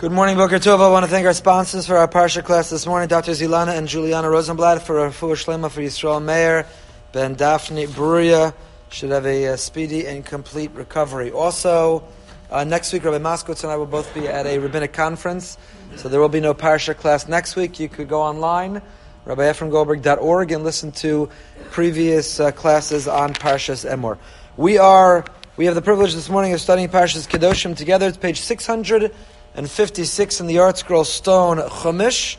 Good morning, Boker Tov. I want to thank our sponsors for our Parsha class this morning, Dr. Zilana and Juliana Rosenblatt for a full shlema for Yisrael Meir, Ben Daphne Bruria should have a, uh, speedy and complete recovery. Also, uh, next week, Rabbi Moskowitz and I will both be at a rabbinic conference, so there will be no Parsha class next week. You could go online, rabbiefremgoldberg.org, and listen to previous uh, classes on Parshas Emor. We are, we have the privilege this morning of studying Parshas Kedoshim together. It's page 600 and 56 in the ArtScroll Stone Chumash.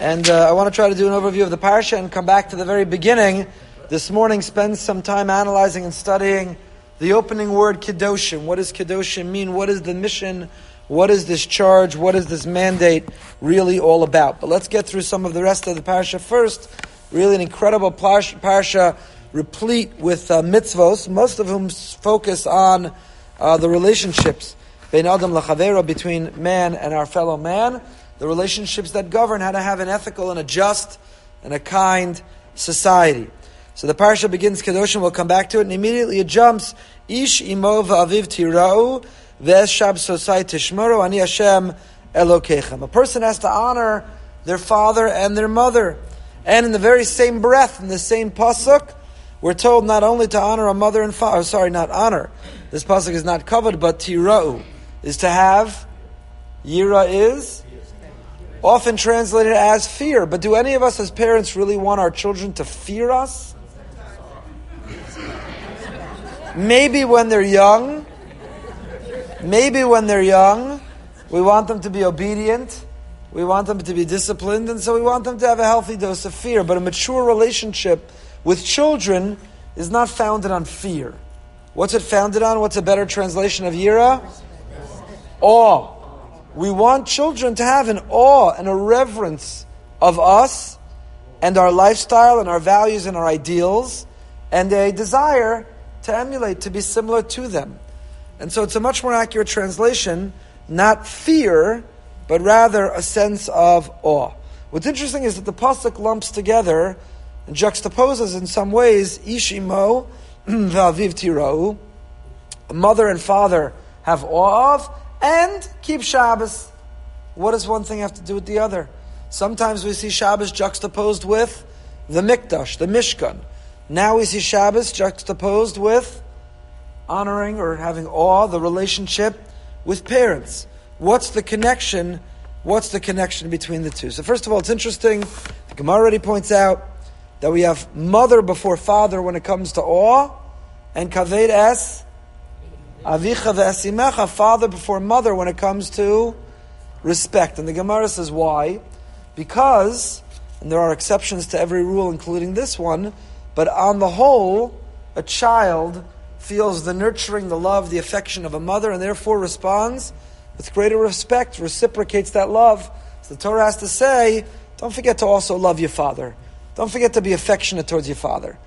And uh, I want to try to do an overview of the parsha and come back to the very beginning. This morning, spend some time analyzing and studying the opening word Kedoshim. What does Kedoshim mean? What is the mission? What is this charge? What is this mandate really all about? But let's get through some of the rest of the parsha first. Really, an incredible parsha replete with uh, mitzvos, most of whom focus on uh, the relationships Bein Adam Lachavera, between man and our fellow man, the relationships that govern how to have an ethical and a just and a kind society. So the parsha begins Kedoshim, we'll come back to it, and immediately it jumps, Ish imo v'aviv tira'u, v'es shab sosai tishmoro, ani Hashem elokechem. A person has to honor their father and their mother. And in the very same breath, in the same pasuk, we're told not only to honor a mother and father, sorry, not honor. This pasuk is not covered, but tira'u is to have. Yira is often translated as fear. But do any of us as parents really want our children to fear us? Maybe when they're young. Maybe when they're young. We want them to be obedient. We want them to be disciplined. And so we want them to have a healthy dose of fear. But a mature relationship with children is not founded on fear. What's it founded on? What's a better translation of Yira? Awe. We want children to have an awe and a reverence of us and our lifestyle and our values and our ideals and a desire to emulate, to be similar to them. And so it's a much more accurate translation, not fear, but rather a sense of awe. What's interesting is that the pasuk lumps together and juxtaposes in some ways Ishimo v'aviv tirau, mother and father have awe of, and keep Shabbos. What does one thing have to do with the other? Sometimes we see Shabbos juxtaposed with the Mikdash, the Mishkan. Now we see Shabbos juxtaposed with honoring or having awe, the relationship with parents. What's the connection? What's the connection between the two? So first of all, it's interesting. The Gemara already points out that we have mother before father when it comes to awe, and kaved es Avicha ve'asimecha, father before mother when it comes to respect. And the Gemara says why? Because, and there are exceptions to every rule, including this one, but on the whole, a child feels the nurturing, the love, the affection of a mother, and therefore responds with greater respect, reciprocates that love. So the Torah has to say, don't forget to also love your father. Don't forget to be affectionate towards your father.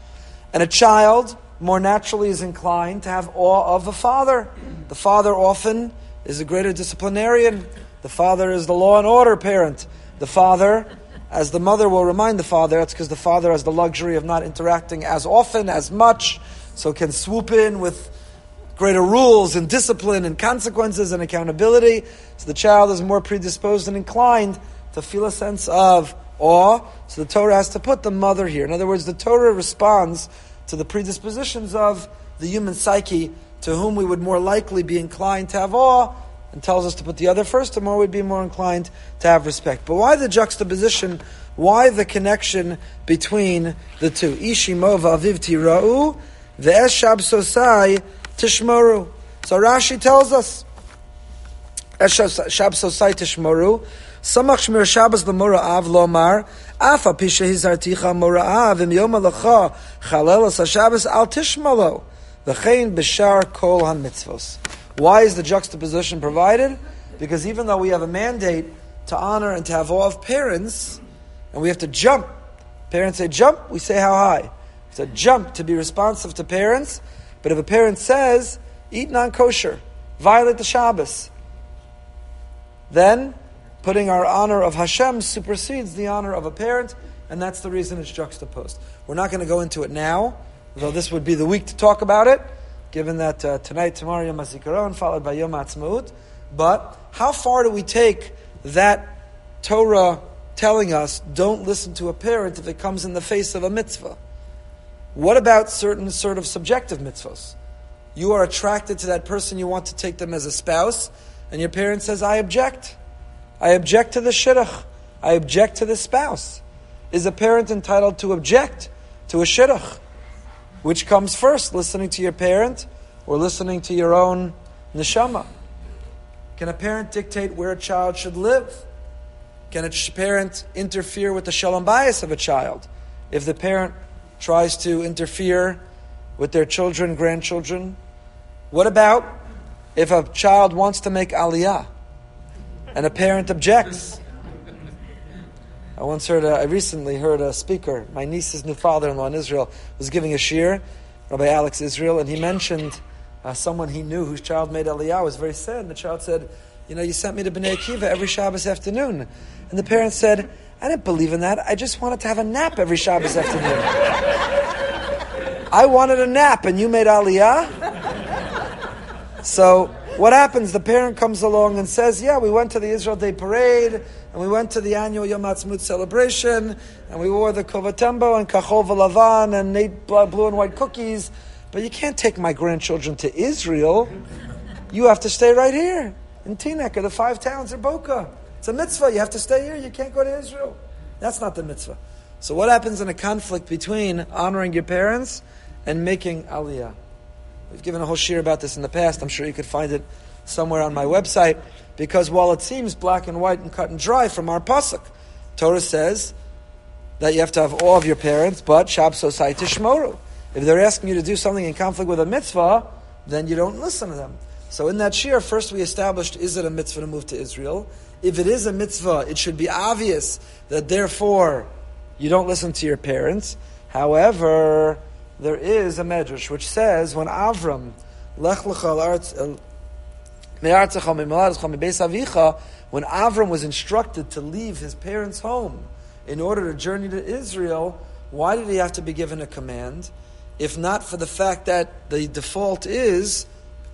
And a child more naturally is inclined to have awe of the father. The father often is a greater disciplinarian. The father is the law and order parent. The father, as the mother will remind the father, that's because the father has the luxury of not interacting as often, as much, so can swoop in with greater rules and discipline and consequences and accountability. So the child is more predisposed and inclined to feel a sense of awe. So the Torah has to put the mother here. In other words, the Torah responds to the predispositions of the human psyche to whom we would more likely be inclined to have awe and tells us to put the other first, the more we'd be more inclined to have respect. But why the juxtaposition? Why the connection between the two? Ishimova aviv tira'u, ve'eshab sosai tishmoru. So Rashi tells us, Eshab sosai tishmoru, Samach shmir Shabbos l'mora av lomar, afa pisha hizarticha mora av, im yom alacha, al tishmalo, v'chein b'shar kol. Why is the juxtaposition provided? Because even though we have a mandate to honor and to have awe of parents, and we have to jump, parents say jump, we say how high. It's a jump to be responsive to parents, but if a parent says, eat non-kosher, violate the Shabbos, then putting our honor of Hashem supersedes the honor of a parent, and that's the reason it's juxtaposed. We're not going to go into it now, though this would be the week to talk about it, given that uh, tonight, tomorrow, Yom HaZikaron, followed by Yom HaTzmaut. But how far do we take that Torah telling us don't listen to a parent if it comes in the face of a mitzvah? What about certain sort of subjective mitzvahs? You are attracted to that person, you want to take them as a spouse, and your parent says, I object. I object to the shidduch. I object to the spouse. Is a parent entitled to object to a shidduch? Which comes first, listening to your parent or listening to your own neshama? Can a parent dictate where a child should live? Can a parent interfere with the shalom bayis of a child? If the parent tries to interfere with their children, grandchildren, what about if a child wants to make aliyah and a parent objects? I once heard, a, I recently heard a speaker, my niece's new father-in-law in Israel, was giving a shir, Rabbi Alex Israel, and he mentioned uh, someone he knew whose child made Aliyah was very sad. And the child said, You know, you sent me to Bnei Akiva every Shabbos afternoon. And the parent said, I didn't believe in that. I just wanted to have a nap every Shabbos afternoon. I wanted a nap, and you made Aliyah? So, what happens? The parent comes along and says, Yeah, we went to the Israel Day Parade, and we went to the annual Yom Ha'atzmaut celebration, and we wore the kovatembo and kachol v'lavan and ate blue and white cookies, but you can't take my grandchildren to Israel. You have to stay right here in Teaneck or the five towns of Boca. It's a mitzvah. You have to stay here. You can't go to Israel. That's not the mitzvah. So what happens in a conflict between honoring your parents and making aliyah? We've given a whole shir about this in the past. I'm sure you could find it somewhere on my website. Because while it seems black and white and cut and dry from our pasuk, Torah says that you have to have awe of your parents, but shab sosai tishmoru. If they're asking you to do something in conflict with a mitzvah, then you don't listen to them. So in that shir, first we established, is it a mitzvah to move to Israel? If it is a mitzvah, it should be obvious that therefore you don't listen to your parents. However, there is a medrash which says when Avram lech uh, when Avram was instructed to leave his parents' home in order to journey to Israel, why did he have to be given a command? if not for the fact that the default is,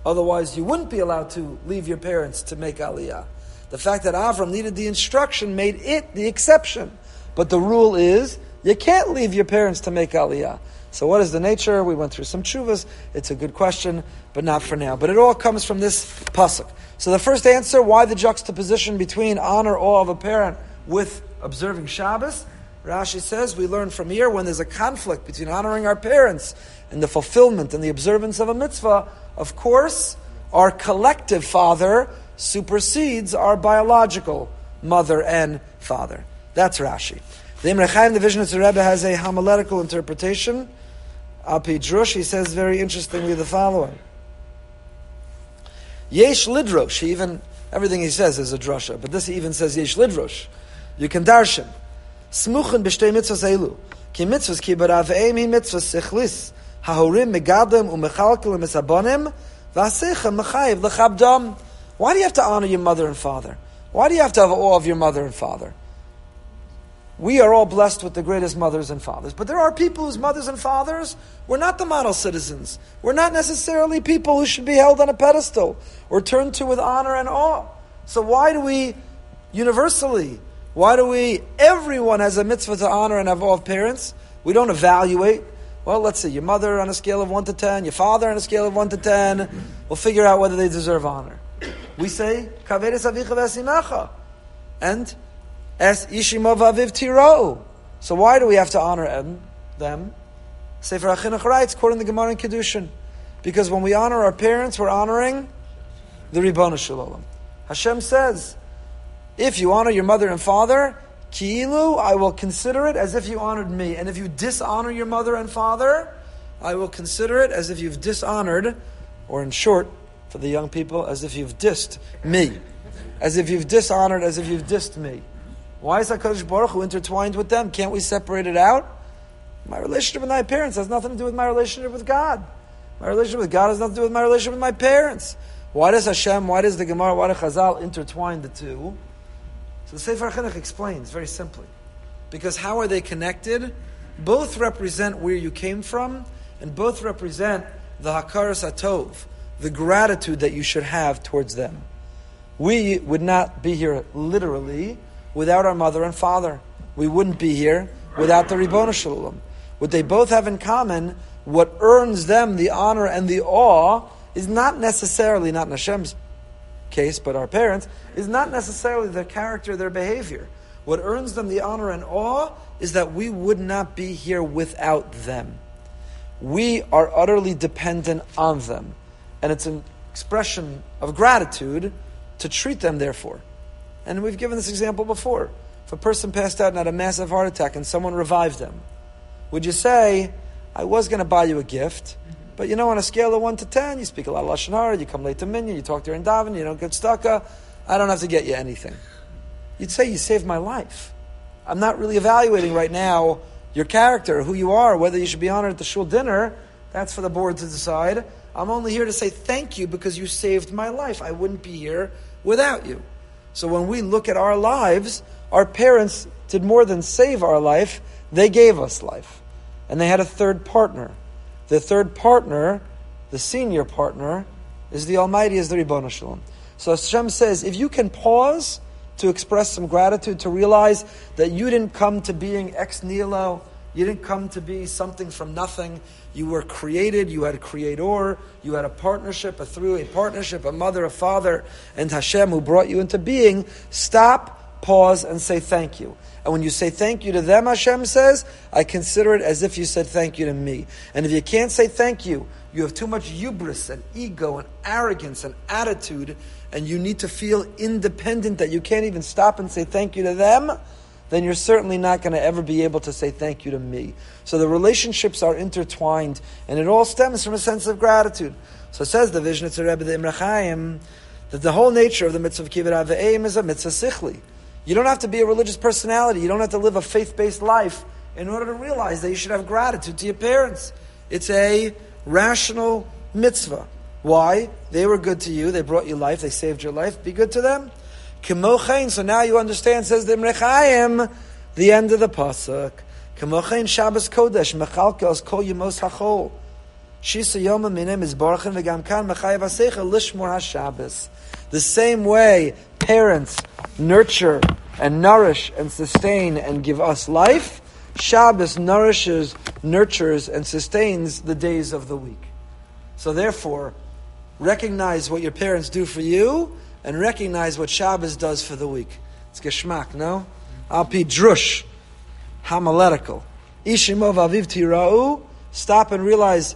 otherwise you wouldn't be allowed to leave your parents to make aliyah. The fact that Avram needed the instruction made it the exception. But the rule is, you can't leave your parents to make aliyah. So what is the nature? We went through some chuvas. It's a good question, but not for now. But it all comes from this pasuk. So the first answer, why the juxtaposition between honor awe of a parent with observing Shabbos? Rashi says we learn from here when there's a conflict between honoring our parents and the fulfillment and the observance of a mitzvah, of course, our collective father supersedes our biological mother and father. That's Rashi. The Imre Chaim, the Vizhnitzer Rebbe, has a homiletical interpretation. Apidrush, he says very interestingly the following. Yesh Lidrosh, he even, everything he says is a drusha but this he even says Yesh Lidrosh. You can darshan. Smuchen b'shtei mitzvahs elu. Ki mitzvahs ki baraveim hi mitzvahs sichlis. Hahorim megadlim umechalkelim esabonim v'asicha mechayiv l'chabdom. Why do you have to honor your mother and father? Why do you have to have awe of your mother and father? We are all blessed with the greatest mothers and fathers. But there are people whose mothers and fathers were not the model citizens. We're not necessarily people who should be held on a pedestal or turned to with honor and awe. So why do we universally why do we, everyone has a mitzvah to honor and have all parents? We don't evaluate. Well, let's see, your mother on a scale of 1 to 10, your father on a scale of 1 to 10. We'll figure out whether they deserve honor. We say, avicha. And, Es ishimov aviv tiro. So why do we have to honor them? Sefer HaChinuch writes, quoting the Gemara in Kiddushin, because when we honor our parents, we're honoring the Ribbon Shalom. Hashem says, if you honor your mother and father, ki'ilu, I will consider it as if you honored me. And if you dishonor your mother and father, I will consider it as if you've dishonored, or in short, for the young people, as if you've dissed me. As if you've dishonored, as if you've dissed me. Why is HaKadosh Baruch Hu intertwined with them? Can't we separate it out? My relationship with my parents has nothing to do with my relationship with God. My relationship with God has nothing to do with my relationship with my parents. Why does Hashem, why does the Gemara, why does Chazal intertwine the two? So the Sefer Chinuch explains very simply. Because how are they connected? Both represent where you came from, and both represent the Hakaras Atov, the gratitude that you should have towards them. We would not be here literally without our mother and father. We wouldn't be here without the Ribbon Shalom. What they both have in common, what earns them the honor and the awe, is not necessarily, not in Hashem's case, but our parents, is not necessarily their character, their behavior. What earns them the honor and awe is that we would not be here without them. We are utterly dependent on them. And it's an expression of gratitude to treat them, therefore. And we've given this example before. If a person passed out and had a massive heart attack and someone revived them, would you say, I was going to buy you a gift, but you know, on a scale of 1 to 10, you speak a lot of Lashon Hara, you come late to Minyan, you talk to during Daven, you don't get stuck, I don't have to get you anything. You'd say, You saved my life. I'm not really evaluating right now your character, who you are, whether you should be honored at the shul dinner. That's for the board to decide. I'm only here to say thank you because you saved my life. I wouldn't be here without you. So when we look at our lives, our parents did more than save our life, they gave us life. And they had a third partner. The third partner, the senior partner, is the Almighty, is the Ribbon Shalom. So Hashem says, if you can pause to express some gratitude, to realize that you didn't come to being ex nihilo, you didn't come to be something from nothing. You were created, you had a creator, you had a partnership, a through a partnership, a mother, a father, and Hashem who brought you into being. Stop, pause, and say thank you. And when you say thank you to them, Hashem says, I consider it as if you said thank you to me. And if you can't say thank you, you have too much hubris and ego and arrogance and attitude, and you need to feel independent that you can't even stop and say thank you to them, then you're certainly not going to ever be able to say thank you to me. So the relationships are intertwined, and it all stems from a sense of gratitude. So it says the Vizhnitzer Rebbe, the Imre that the whole nature of the mitzvah of kibbut aveim is a mitzvah sichli. You don't have to be a religious personality. You don't have to live a faith-based life in order to realize that you should have gratitude to your parents. It's a rational mitzvah. Why? They were good to you. They brought you life. They saved your life. Be good to them. Kimochain. So now you understand. Says the Imre the end of the pasuk. Kimochain Shabbos Kodesh Mechalkel Kol Yemos Hachol. Shisa Yoma Minim is Baruchin V'Gam Kan Mechayev Asecha Lishmor HaShabbos. The same way parents nurture and nourish and sustain and give us life, Shabbos nourishes, nurtures, and sustains the days of the week. So therefore, recognize what your parents do for you and recognize what Shabbos does for the week. It's geschmack, no? Alpi drush, homiletical. Ishimov aviv tira'u, stop and realize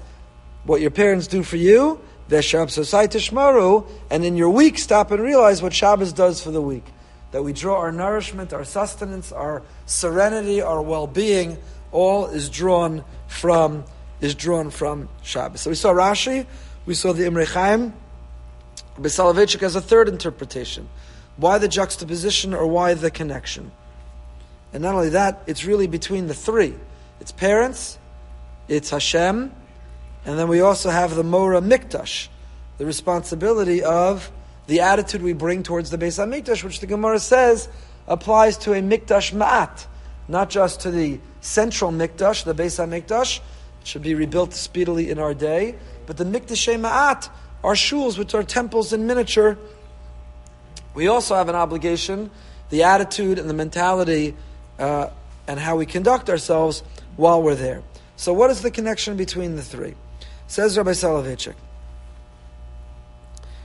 what your parents do for you, and in your week stop and realize what Shabbos does for the week. That we draw our nourishment, our sustenance, our serenity, our well-being, all is drawn from is drawn from Shabbos. So we saw Rashi, we saw the Imre Chaim. Besoloveitchik has a third interpretation. Why the juxtaposition or why the connection? And not only that, it's really between the three. It's parents, it's Hashem, and then we also have the Mora Mikdash, the responsibility of the attitude we bring towards the Beis HaMikdash, which the Gemara says applies to a Mikdash Ma'at, not just to the central Mikdash, the Beis HaMikdash, should be rebuilt speedily in our day. But the Mikdash Ma'at are shuls, which are temples in miniature. We also have an obligation, the attitude and the mentality, uh, and how we conduct ourselves while we're there. So, what is the connection between the three? Says Rabbi Soloveitchik.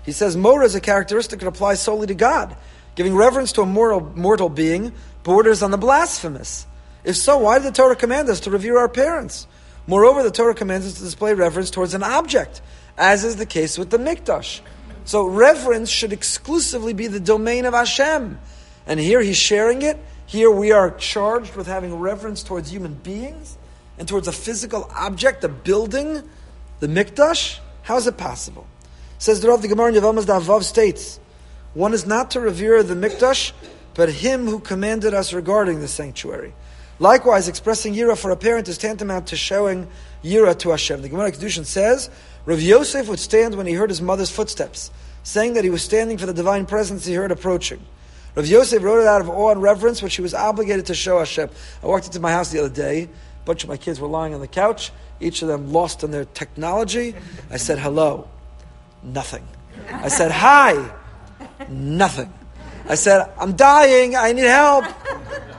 He says, Mora is a characteristic that applies solely to God. Giving reverence to a mortal, mortal being borders on the blasphemous. If so, why did the Torah command us to revere our parents? Moreover, the Torah commands us to display reverence towards an object, as is the case with the Mikdash. So reverence should exclusively be the domain of Hashem. And here he's sharing it. Here we are charged with having reverence towards human beings and towards a physical object, a building, the Mikdash. How is it possible? Says the Rav the Gemara in Yevamos Davav states, one is not to revere the Mikdash, but him who commanded us regarding the sanctuary. Likewise, expressing Yira for a parent is tantamount to showing Yira to Hashem. The Gemara Kiddushin says, Rav Yosef would stand when he heard his mother's footsteps, saying that he was standing for the divine presence he heard approaching. Rav Yosef wrote it out of awe and reverence, which he was obligated to show Hashem. I walked into my house the other day. A bunch of my kids were lying on the couch, each of them lost in their technology. I said, hello. Nothing. I said, hi. Nothing. I said, I'm dying, I need help.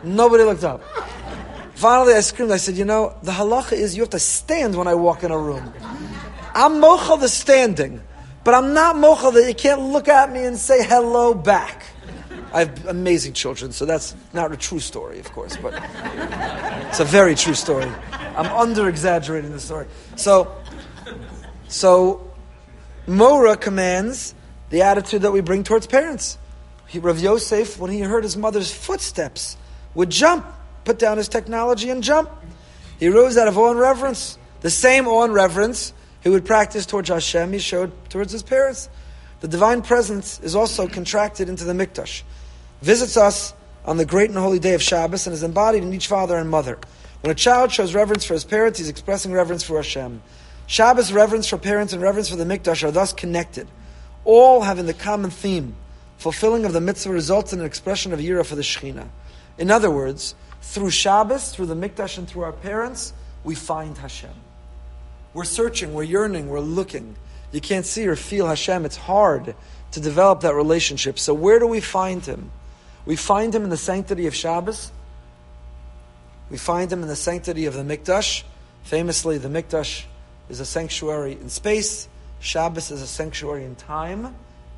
Nobody looked up. Finally, I screamed, I said, you know, the halacha is you have to stand when I walk in a room. I'm mochel the standing, but I'm not mochel that you can't look at me and say hello back. I have amazing children, so that's not a true story, of course, but it's a very true story. I'm under exaggerating the story. So, so Mora commands the attitude that we bring towards parents. He, Rav Yosef, when he heard his mother's footsteps, would jump, put down his technology and jump. He rose out of awe and reverence. The same awe and reverence he would practice towards Hashem, he showed towards his parents. The divine presence is also contracted into the mikdash, visits us on the great and holy day of Shabbos, and is embodied in each father and mother. When a child shows reverence for his parents, he's expressing reverence for Hashem. Shabbos reverence for parents and reverence for the mikdash are thus connected, all having the common theme fulfilling of the mitzvah results in an expression of yira for the Shekhinah. In other words, through Shabbos, through the Mikdash, and through our parents, we find Hashem. We're searching, we're yearning, we're looking. You can't see or feel Hashem. It's hard to develop that relationship. So, where do we find Him? We find Him in the sanctity of Shabbos. We find Him in the sanctity of the Mikdash. Famously, the Mikdash is a sanctuary in space, Shabbos is a sanctuary in time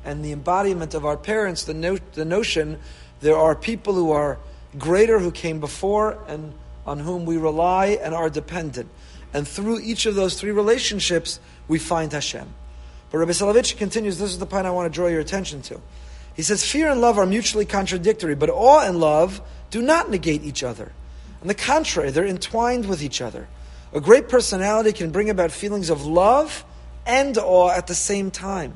and the embodiment of our parents, the, no, the notion there are people who are greater who came before and on whom we rely and are dependent. And through each of those three relationships, we find Hashem. But Rabbi Soloveitchik continues, this is the point I want to draw your attention to. He says, Fear and love are mutually contradictory, but awe and love do not negate each other. On the contrary, they're entwined with each other. A great personality can bring about feelings of love and awe at the same time.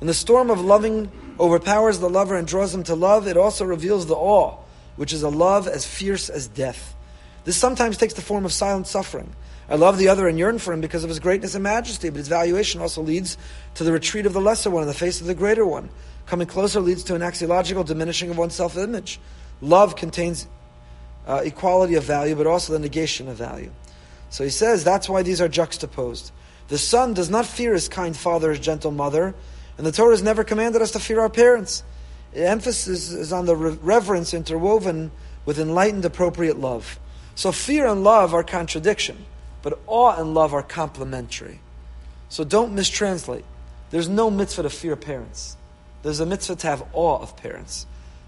When the storm of loving overpowers the lover and draws him to love, it also reveals the awe, which is a love as fierce as death. This sometimes takes the form of silent suffering. I love the other and yearn for him because of his greatness and majesty, but his valuation also leads to the retreat of the lesser one in the face of the greater one. Coming closer leads to an axiological diminishing of one's self image. Love contains uh, equality of value, but also the negation of value. So he says that's why these are juxtaposed. The son does not fear his kind father, his gentle mother, and the Torah has never commanded us to fear our parents. The emphasis is on the reverence interwoven with enlightened, appropriate love. So fear and love are contradiction, but awe and love are complementary. So don't mistranslate. There's no mitzvah to fear parents. There's a mitzvah to have awe of parents.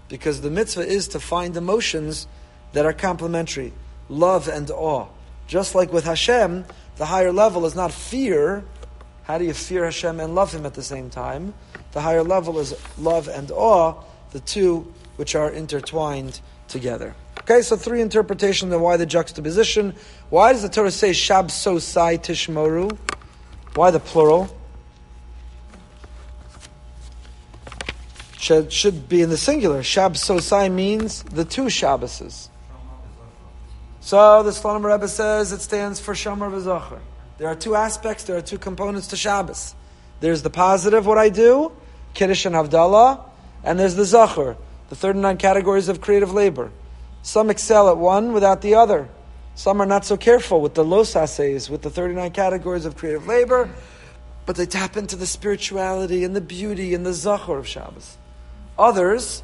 Because the mitzvah is to find emotions that are complementary love and awe. Just like with Hashem, the higher level is not fear, how do you fear Hashem and love Him at the same time? The higher level is love and awe, the two which are intertwined together. Okay, so three interpretations of why the juxtaposition. Why does the Torah say Shab Sosai Tishmoru? Why the plural? Should, should be in the singular. Shab Sosai means the two Shabbases. So the Slonim Rebbe says it stands for Shomer V'Zocher. There are two aspects, there are two components to Shabbos. There's the positive, what I do, Kiddush and Havdalah, and there's the Zachar, the 39 categories of creative labor. Some excel at one without the other. Some are not so careful with the los assays, with the 39 categories of creative labor, but they tap into the spirituality and the beauty and the Zachar of Shabbos. Others,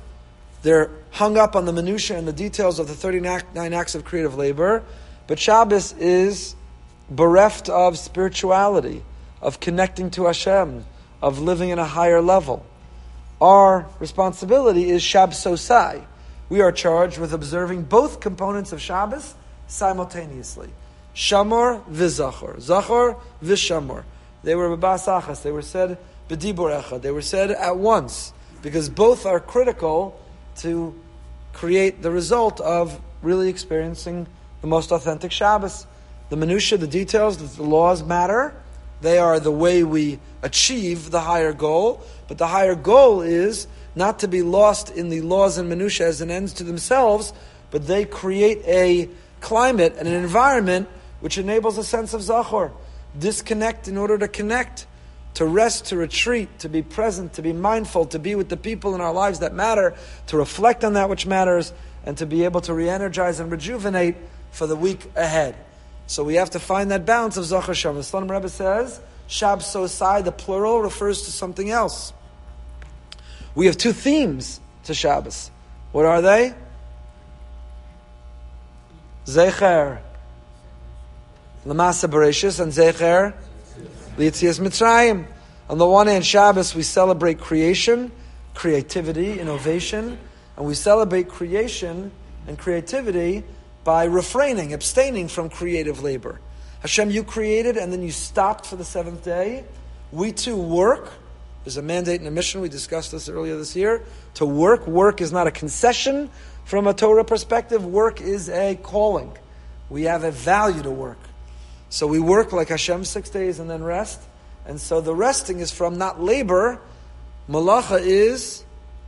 they're hung up on the minutiae and the details of the 39 acts of creative labor, but Shabbos is bereft of spirituality, of connecting to Hashem, of living in a higher level. Our responsibility is Shabsosai. We are charged with observing both components of Shabbos simultaneously. Shamor v'zachor. Zachor v'shamor. They were b'basachas. They were said b'dibor They were said at once because both are critical to create the result of really experiencing the most authentic Shabbos. The minutia, the details, the laws matter. They are the way we achieve the higher goal. But the higher goal is not to be lost in the laws and minutia as an ends to themselves, but they create a climate and an environment which enables a sense of zachor. Disconnect in order to connect, to rest, to retreat, to be present, to be mindful, to be with the people in our lives that matter, to reflect on that which matters, and to be able to re energize and rejuvenate for the week ahead. So we have to find that balance of Zachar Shem. The Slonim Rebbe says, Shab Sosai, the plural, refers to something else. We have two themes to Shabbos. What are they? Zecher Lamasa Bereshis and Zecher Lietzias Mitzrayim. On the one hand, Shabbos, we celebrate creation, creativity, innovation, and we celebrate creation and creativity by refraining, abstaining from creative labor. Hashem, you created and then you stopped for the seventh day. We too work. There's a mandate and a mission. We discussed this earlier this year. To work. Work is not a concession from a Torah perspective. Work is a calling. We have a value to work. So we work like Hashem six days and then rest. And so the resting is from not labor. Malacha is,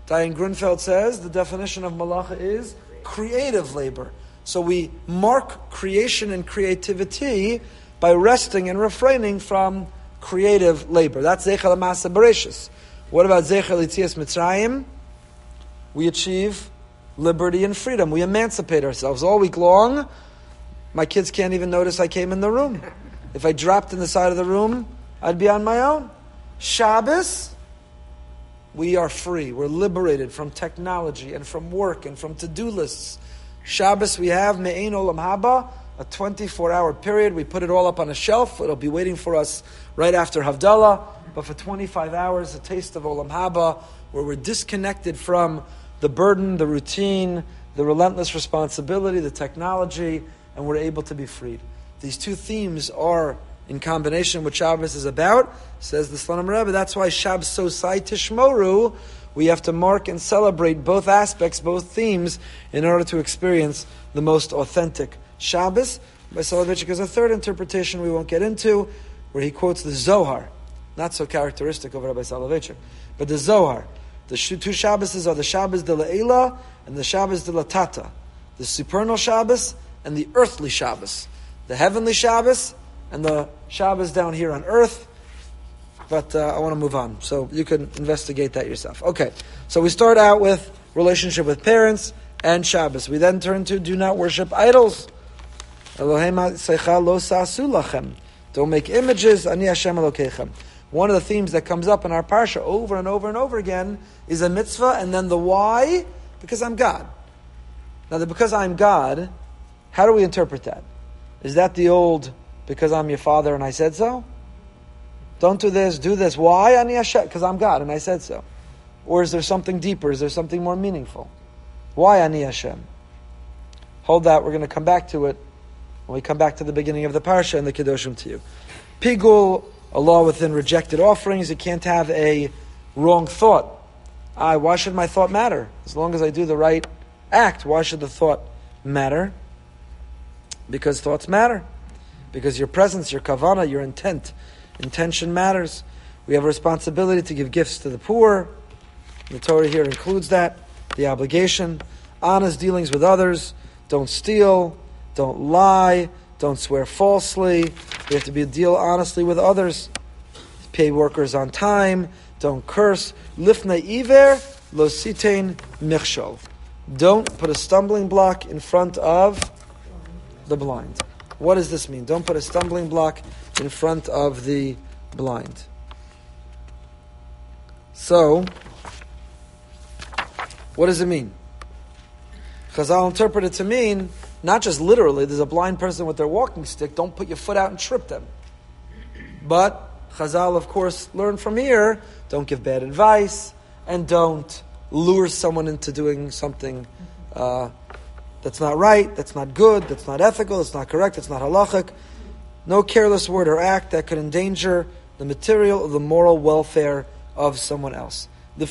Dayan Grunfeld says, the definition of malacha is creative labor. So we mark creation and creativity by resting and refraining from creative labor. That's Zechel Masa Bereshis. What about Zechel Itzias Mitzrayim? We achieve liberty and freedom. We emancipate ourselves all week long. My kids can't even notice I came in the room. If I dropped in the side of the room, I'd be on my own. Shabbos, we are free. We're liberated from technology and from work and from to-do lists Shabbos we have Me'ein Olam Haba, a 24 hour period. We put it all up on a shelf. It'll be waiting for us right after Havdalah. But for 25 hours, a taste of Olam Haba, where we're disconnected from the burden, the routine, the relentless responsibility, the technology, and we're able to be freed. These two themes are in combination what Shabbos is about, says the Slonim Rebbe. That's why Shabbos so sai tishmoru we have to mark and celebrate both aspects, both themes, in order to experience the most authentic Shabbos. By Soloveitchik is a third interpretation we won't get into, where he quotes the Zohar. Not so characteristic of Rabbi Soloveitchik, but the Zohar. The two Shabbos are the Shabbos de la and the Shabbos de la Tata. The supernal Shabbos and the earthly Shabbos. The heavenly Shabbos and the Shabbos down here on earth but uh, I want to move on. So you can investigate that yourself. Okay, so we start out with relationship with parents and Shabbos. We then turn to do not worship idols. Elohim lo sa'asu lachem. Don't make images. Ani Hashem. One of the themes that comes up in our parsha over and over and over again is a mitzvah, and then the why, because I'm God. Now, the because I'm God, how do we interpret that? Is that the old because I'm your father and I said so? Don't do this, do this. Why? Because I'm God and I said so. Or is there something deeper? Is there something more meaningful? Why Ani Hashem? Hold that. We're going to come back to it when we come back to the beginning of the parsha and the Kedoshim to you. Pigul, a law within rejected offerings. It can't have a wrong thought. I, why should my thought matter? As long as I do the right act, why should the thought matter? Because thoughts matter. Because your presence, your kavana, your intent Intention matters. We have a responsibility to give gifts to the poor. The Torah here includes that, the obligation. Honest dealings with others. Don't steal. Don't lie. Don't swear falsely. We have to be deal honestly with others. Pay workers on time. Don't curse. Lifnei iver lo sitein michshol. Don't put a stumbling block in front of the blind. What does this mean? Don't put a stumbling block in front of the blind. So, what does it mean? Because I'll interpret it to mean not just literally, there's a blind person with their walking stick, don't put your foot out and trip them. But Chazal, of course, learn from here don't give bad advice and don't lure someone into doing something uh, that's not right, that's not good, that's not ethical, that's not correct, that's not halachic. No careless word or act that could endanger the material or the moral welfare of someone else. The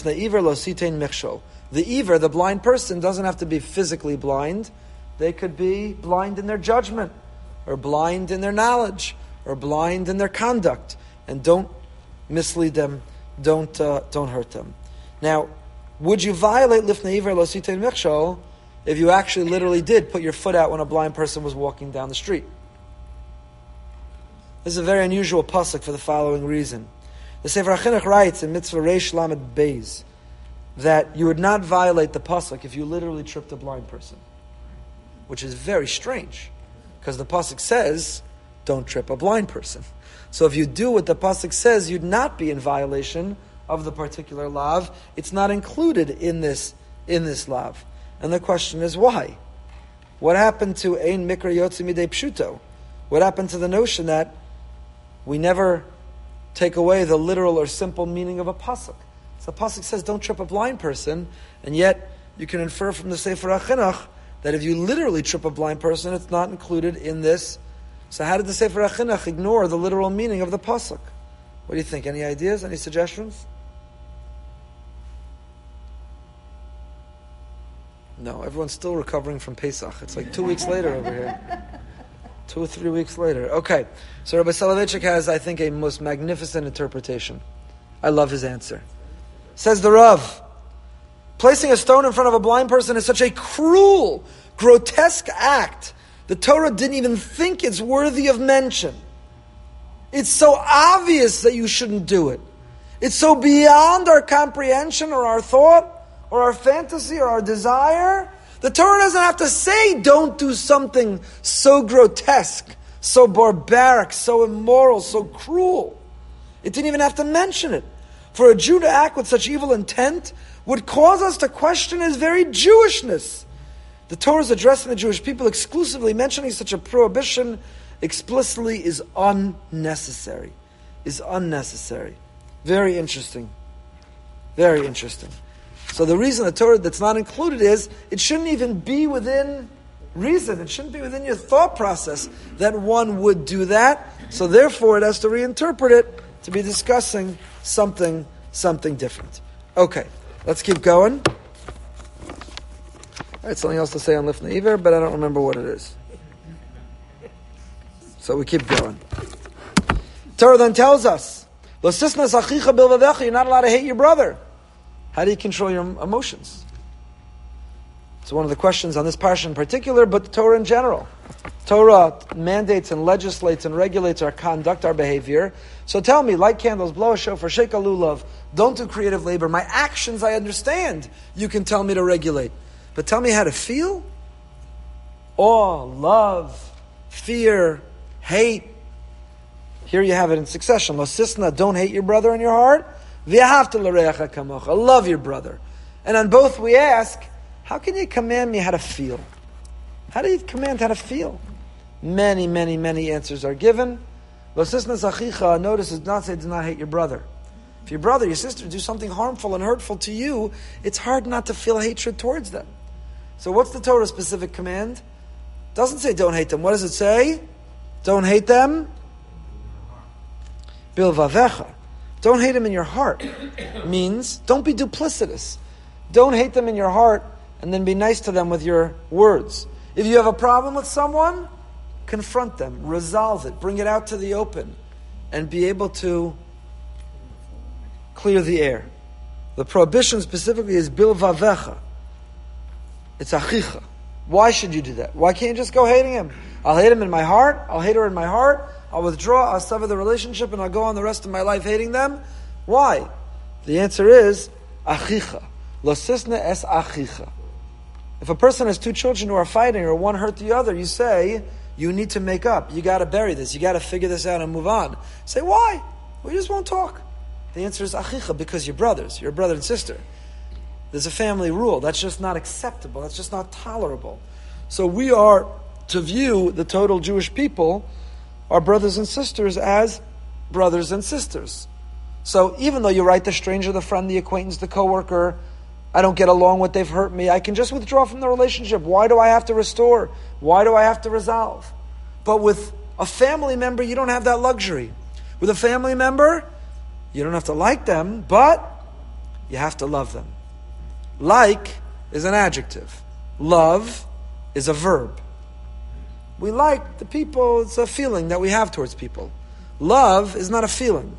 iver The blind person, doesn't have to be physically blind. They could be blind in their judgment, or blind in their knowledge, or blind in their conduct. And don't mislead them, don't, uh, don't hurt them. Now, would you violate lifnei iver lo sitein if you actually literally did put your foot out when a blind person was walking down the street? This is a very unusual pasuk for the following reason. The Sefer HaChinuch writes in Mitzvah Reish Lamed Beis that you would not violate the pasuk if you literally tripped a blind person, which is very strange, because the pasuk says, "Don't trip a blind person." So if you do what the pasuk says, you'd not be in violation of the particular lav. It's not included in this in this lav. And the question is why? What happened to Ein Mikra Yotzi Midei Pshuto? What happened to the notion that we never take away the literal or simple meaning of a pasuk? So pasuk says, "Don't trip a blind person," and yet you can infer from the Sefer HaChinuch that if you literally trip a blind person, it's not included in this. So how did the Sefer HaChinuch ignore the literal meaning of the pasuk? What do you think? Any ideas? Any suggestions? No, everyone's still recovering from Pesach. It's like two weeks later over here. Two or three weeks later. Okay, so Rabbi Soloveitchik has, I think, a most magnificent interpretation. I love his answer. Says the Rav, placing a stone in front of a blind person is such a cruel, grotesque act. The Torah didn't even think it's worthy of mention. It's so obvious that you shouldn't do it. It's so beyond our comprehension or our thought or our fantasy or our desire. The Torah doesn't have to say don't do something so grotesque, so barbaric, so immoral, so cruel. It didn't even have to mention it. For a Jew to act with such evil intent would cause us to question his very Jewishness. The Torah is addressing the Jewish people exclusively, mentioning such a prohibition explicitly is unnecessary. Is unnecessary. Very interesting. Very interesting. So the reason the Torah that's not included is it shouldn't even be within reason. It shouldn't be within your thought process that one would do that. So therefore, it has to reinterpret it to be discussing something something different. Okay, let's keep going. All right, something else to say on Lifnei Iver, but I don't remember what it is. So we keep going. Torah then tells us, you're not allowed to hate your brother. How do you control your emotions? It's one of the questions on this parsha in particular, but the Torah in general. Torah mandates and legislates and regulates our conduct, our behavior. So tell me, light candles, blow a shofar, shake a lulav, don't do creative labor. My actions, I understand. You can tell me to regulate. But tell me how to feel? Awe, love, fear, hate. Here you have it in succession. Losisna, don't hate your brother in your heart. Love your brother. And on both we ask, how can you command me how to feel? How do you command how to feel? Many, many, many answers are given. Losisna notice, it does not say do not hate your brother. If your brother, your sister do something harmful and hurtful to you, it's hard not to feel hatred towards them. So what's the Torah specific command? Doesn't say don't hate them. What does it say? Don't hate them. Bilvavecha. Don't hate them in your heart. Means don't be duplicitous. Don't hate them in your heart and then be nice to them with your words. If you have a problem with someone, confront them, resolve it, bring it out to the open, and be able to clear the air. The prohibition specifically is bilvavecha. It's achicha. Why should you do that? Why can't you just go hating him? I'll hate him in my heart. I'll hate her in my heart. I'll withdraw. I'll sever the relationship, and I'll go on the rest of my life hating them. Why? The answer is achicha. Losisna es achicha. If a person has two children who are fighting, or one hurt the other, you say you need to make up. You got to bury this. You got to figure this out and move on. Say why? We just won't talk. The answer is achicha because you're brothers. You're brother and sister. There's a family rule. That's just not acceptable. That's just not tolerable. So we are to view the total Jewish people, our brothers and sisters, as brothers and sisters. So even though you write the stranger, the friend, the acquaintance, the coworker, I don't get along with, they've hurt me, I can just withdraw from the relationship. Why do I have to restore? Why do I have to resolve? But with a family member, you don't have that luxury. With a family member, you don't have to like them, but you have to love them. Like is an adjective. Love is a verb. We like the people, it's a feeling that we have towards people. Love is not a feeling.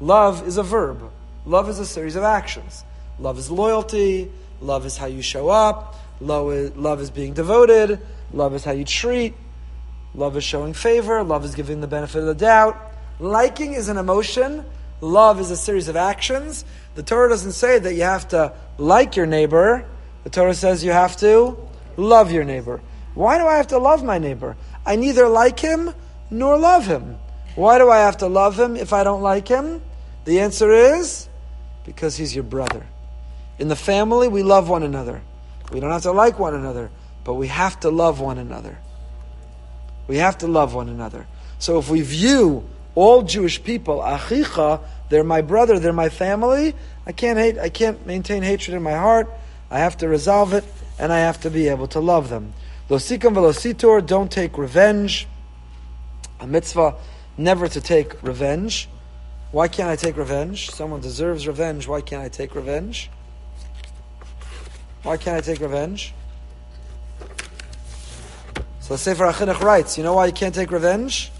Love is a verb. Love is a series of actions. Love is loyalty. Love is how you show up. Love is, love is being devoted. Love is how you treat. Love is showing favor. Love is giving the benefit of the doubt. Liking is an emotion. Love is a series of actions. The Torah doesn't say that you have to like your neighbor. The Torah says you have to love your neighbor. Why do I have to love my neighbor? I neither like him nor love him. Why do I have to love him if I don't like him? The answer is Because he's your brother. In the family, we love one another. We don't have to like one another, but we have to love one another. We have to love one another. So if we view all Jewish people, achicha, they're my brother, they're my family, I can't hate, I can't maintain hatred in my heart. I have to resolve it, and I have to be able to love them. Losikam velositor, don't take revenge. A mitzvah never to take revenge. Why can't I take revenge? Someone deserves revenge. Why can't I take revenge? Why can't I take revenge? So the Sefer HaChinuch writes, you know why you can't take revenge?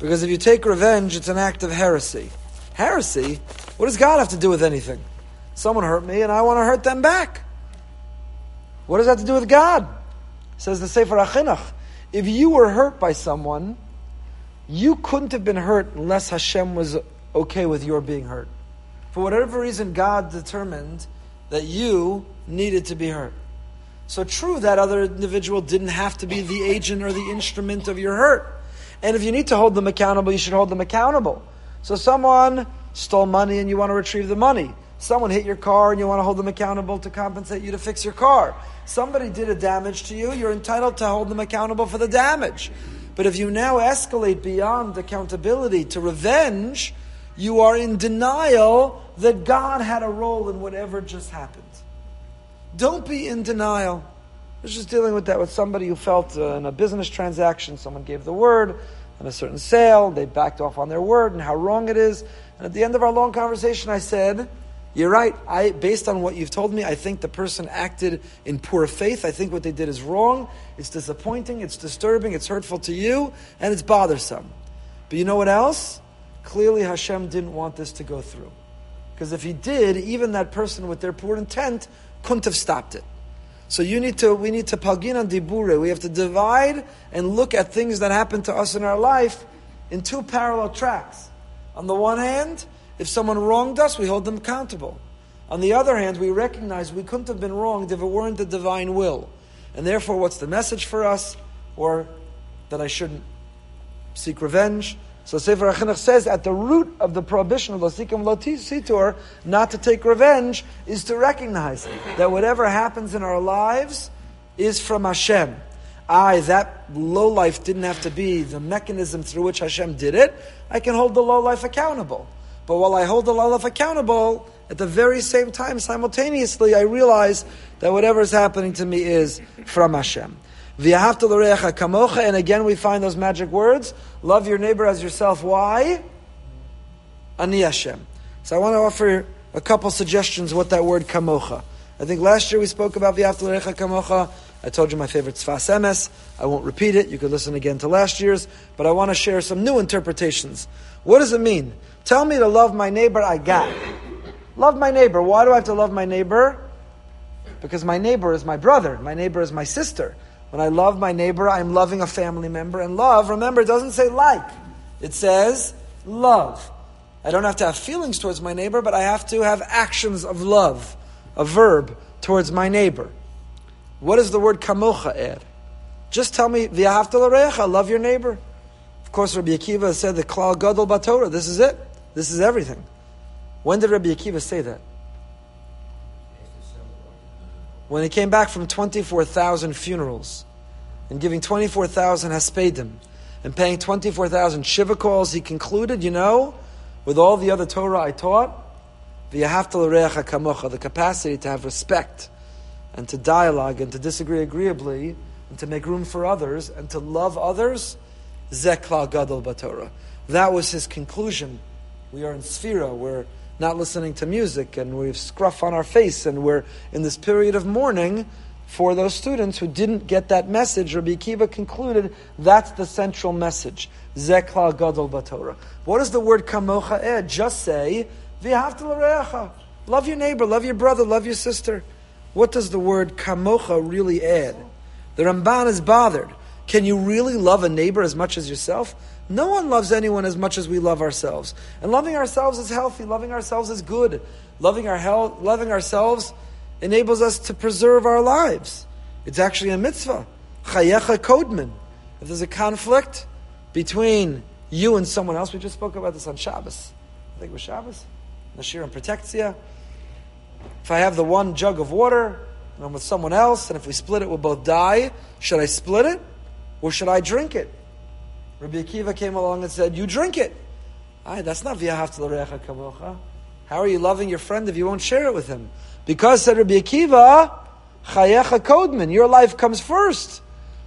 Because if you take revenge, it's an act of heresy. Heresy? What does God have to do with anything? Someone hurt me and I want to hurt them back. What does that have to do with God? Says the Sefer HaChinuch. If you were hurt by someone, you couldn't have been hurt unless Hashem was okay with your being hurt. For whatever reason, God determined that you needed to be hurt. So true, that other individual didn't have to be the agent or the instrument of your hurt. And if you need to hold them accountable, you should hold them accountable. So someone stole money and you want to retrieve the money. Someone hit your car and you want to hold them accountable to compensate you to fix your car. Somebody did a damage to you, you're entitled to hold them accountable for the damage. But if you now escalate beyond accountability to revenge, you are in denial that God had a role in whatever just happened. Don't be in denial. I was just dealing with that with somebody who felt uh, in a business transaction, someone gave the word on a certain sale, they backed off on their word and how wrong it is. And at the end of our long conversation, I said, You're right. I, based on what you've told me, I think the person acted in poor faith. I think what they did is wrong. It's disappointing, it's disturbing, it's hurtful to you, and it's bothersome. But you know what else? Clearly, Hashem didn't want this to go through. Because if he did, even that person with their poor intent couldn't have stopped it. So you need to, we need to palginan dibura. We have to divide and look at things that happen to us in our life in two parallel tracks. On the one hand, if someone wronged us, we hold them accountable. On the other hand, we recognize we couldn't have been wronged if it weren't the divine will. And therefore, what's the message for us? Or that I shouldn't seek revenge, so Sefer HaChinuch says at the root of the prohibition of Lasikim Lotisitor, not to take revenge, is to recognize that whatever happens in our lives is from Hashem. I, that low life didn't have to be the mechanism through which Hashem did it. I can hold the low life accountable. But while I hold the low life accountable, at the very same time, simultaneously, I realize that whatever is happening to me is from Hashem. Kamocha, and again we find those magic words. Love your neighbor as yourself. Why? Ani Hashem. So I want to offer a couple suggestions what that word kamocha. I think last year we spoke about v'yaftarecha kamocha. I told you my favorite Sfas Emes. I won't repeat it. You could listen again to last year's, but I want to share some new interpretations. What does it mean? Tell me to love my neighbor. I got. Love my neighbor. Why do I have to love my neighbor? Because my neighbor is my brother. My neighbor is my sister. When I love my neighbor, I'm loving a family member. And love, remember, it doesn't say like, it says love. I don't have to have feelings towards my neighbor, but I have to have actions of love, a verb towards my neighbor. What does the word kamocha add? Just tell me, v'yahavta love your neighbor. Of course, Rabbi Akiva said the klal gadol batorah. This is it. This is everything. When did Rabbi Akiva say that? When he came back from 24,000 funerals and giving 24,000 haspedim and paying 24,000 shiva calls, he concluded, you know, with all the other Torah I taught, the capacity to have respect and to dialogue and to disagree agreeably and to make room for others and to love others, zekla gadol batorah. That was his conclusion. We are in Sefira, where not listening to music, and we have scruff on our face, and we're in this period of mourning for those students who didn't get that message. Rabbi Akiva concluded that's the central message. Zekla gadol batorah. What does the word kamocha add? Just say, Love your neighbor, love your brother, love your sister. What does the word kamocha really add? The Ramban is bothered. Can you really love a neighbor as much as yourself? No one loves anyone as much as we love ourselves. And loving ourselves is healthy. Loving ourselves is good. Loving, our health, loving ourselves enables us to preserve our lives. It's actually a mitzvah. Chayecha kodman. If there's a conflict between you and someone else, we just spoke about this on Shabbos. I think it was Shabbos. Nashirim protects you. If I have the one jug of water and I'm with someone else, and if we split it, we'll both die, should I split it or should I drink it? Rabbi Akiva came along and said, You drink it. That's not v'yahavta l'recha kamocha. How are you loving your friend if you won't share it with him? Because, said Rabbi Akiva, chayecha kodman, your life comes first.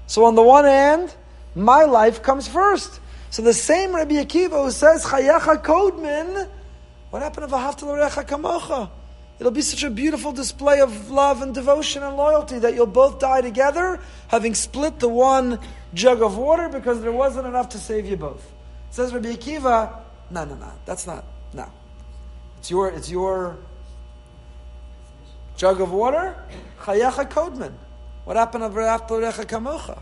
So on the one hand, my life comes first. So the same Rabbi Akiva who says chayecha kodman, what happened to v'yahavta l'recha kamocha? It'll be such a beautiful display of love and devotion and loyalty that you'll both die together, having split the one jug of water because there wasn't enough to save you both. Says Rabbi Akiva, no, no, no, that's not, no. It's your, it's your jug of water, chayacha kodman. What happened after Recha kamocha?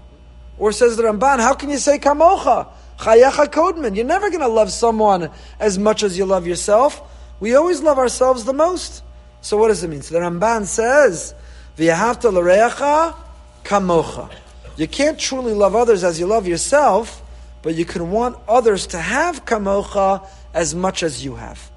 Or says the Ramban, how can you say kamocha? Chayacha kodman. You're never going to love someone as much as you love yourself. We always love ourselves the most. So what does it mean? So the Ramban says, V'yahavta l'reacha kamocha. You can't truly love others as you love yourself, but you can want others to have kamocha as much as you have.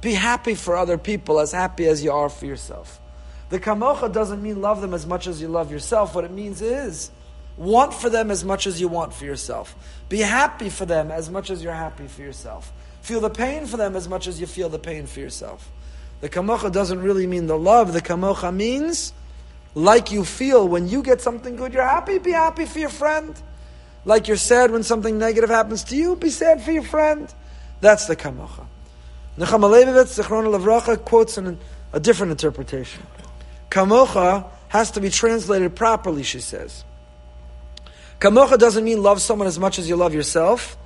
Be happy for other people as happy as you are for yourself. The kamocha doesn't mean love them as much as you love yourself. What it means is want for them as much as you want for yourself. Be happy for them as much as you're happy for yourself. Feel the pain for them as much as you feel the pain for yourself. The kamocha doesn't really mean the love. The kamocha means like you feel when you get something good, you're happy, be happy for your friend. Like you're sad when something negative happens to you, be sad for your friend. That's the kamocha. Nechama Leibovitz, Zechrona Levracha, quotes in a different interpretation. Kamocha has to be translated properly, she says. Kamocha doesn't mean love someone as much as you love yourself.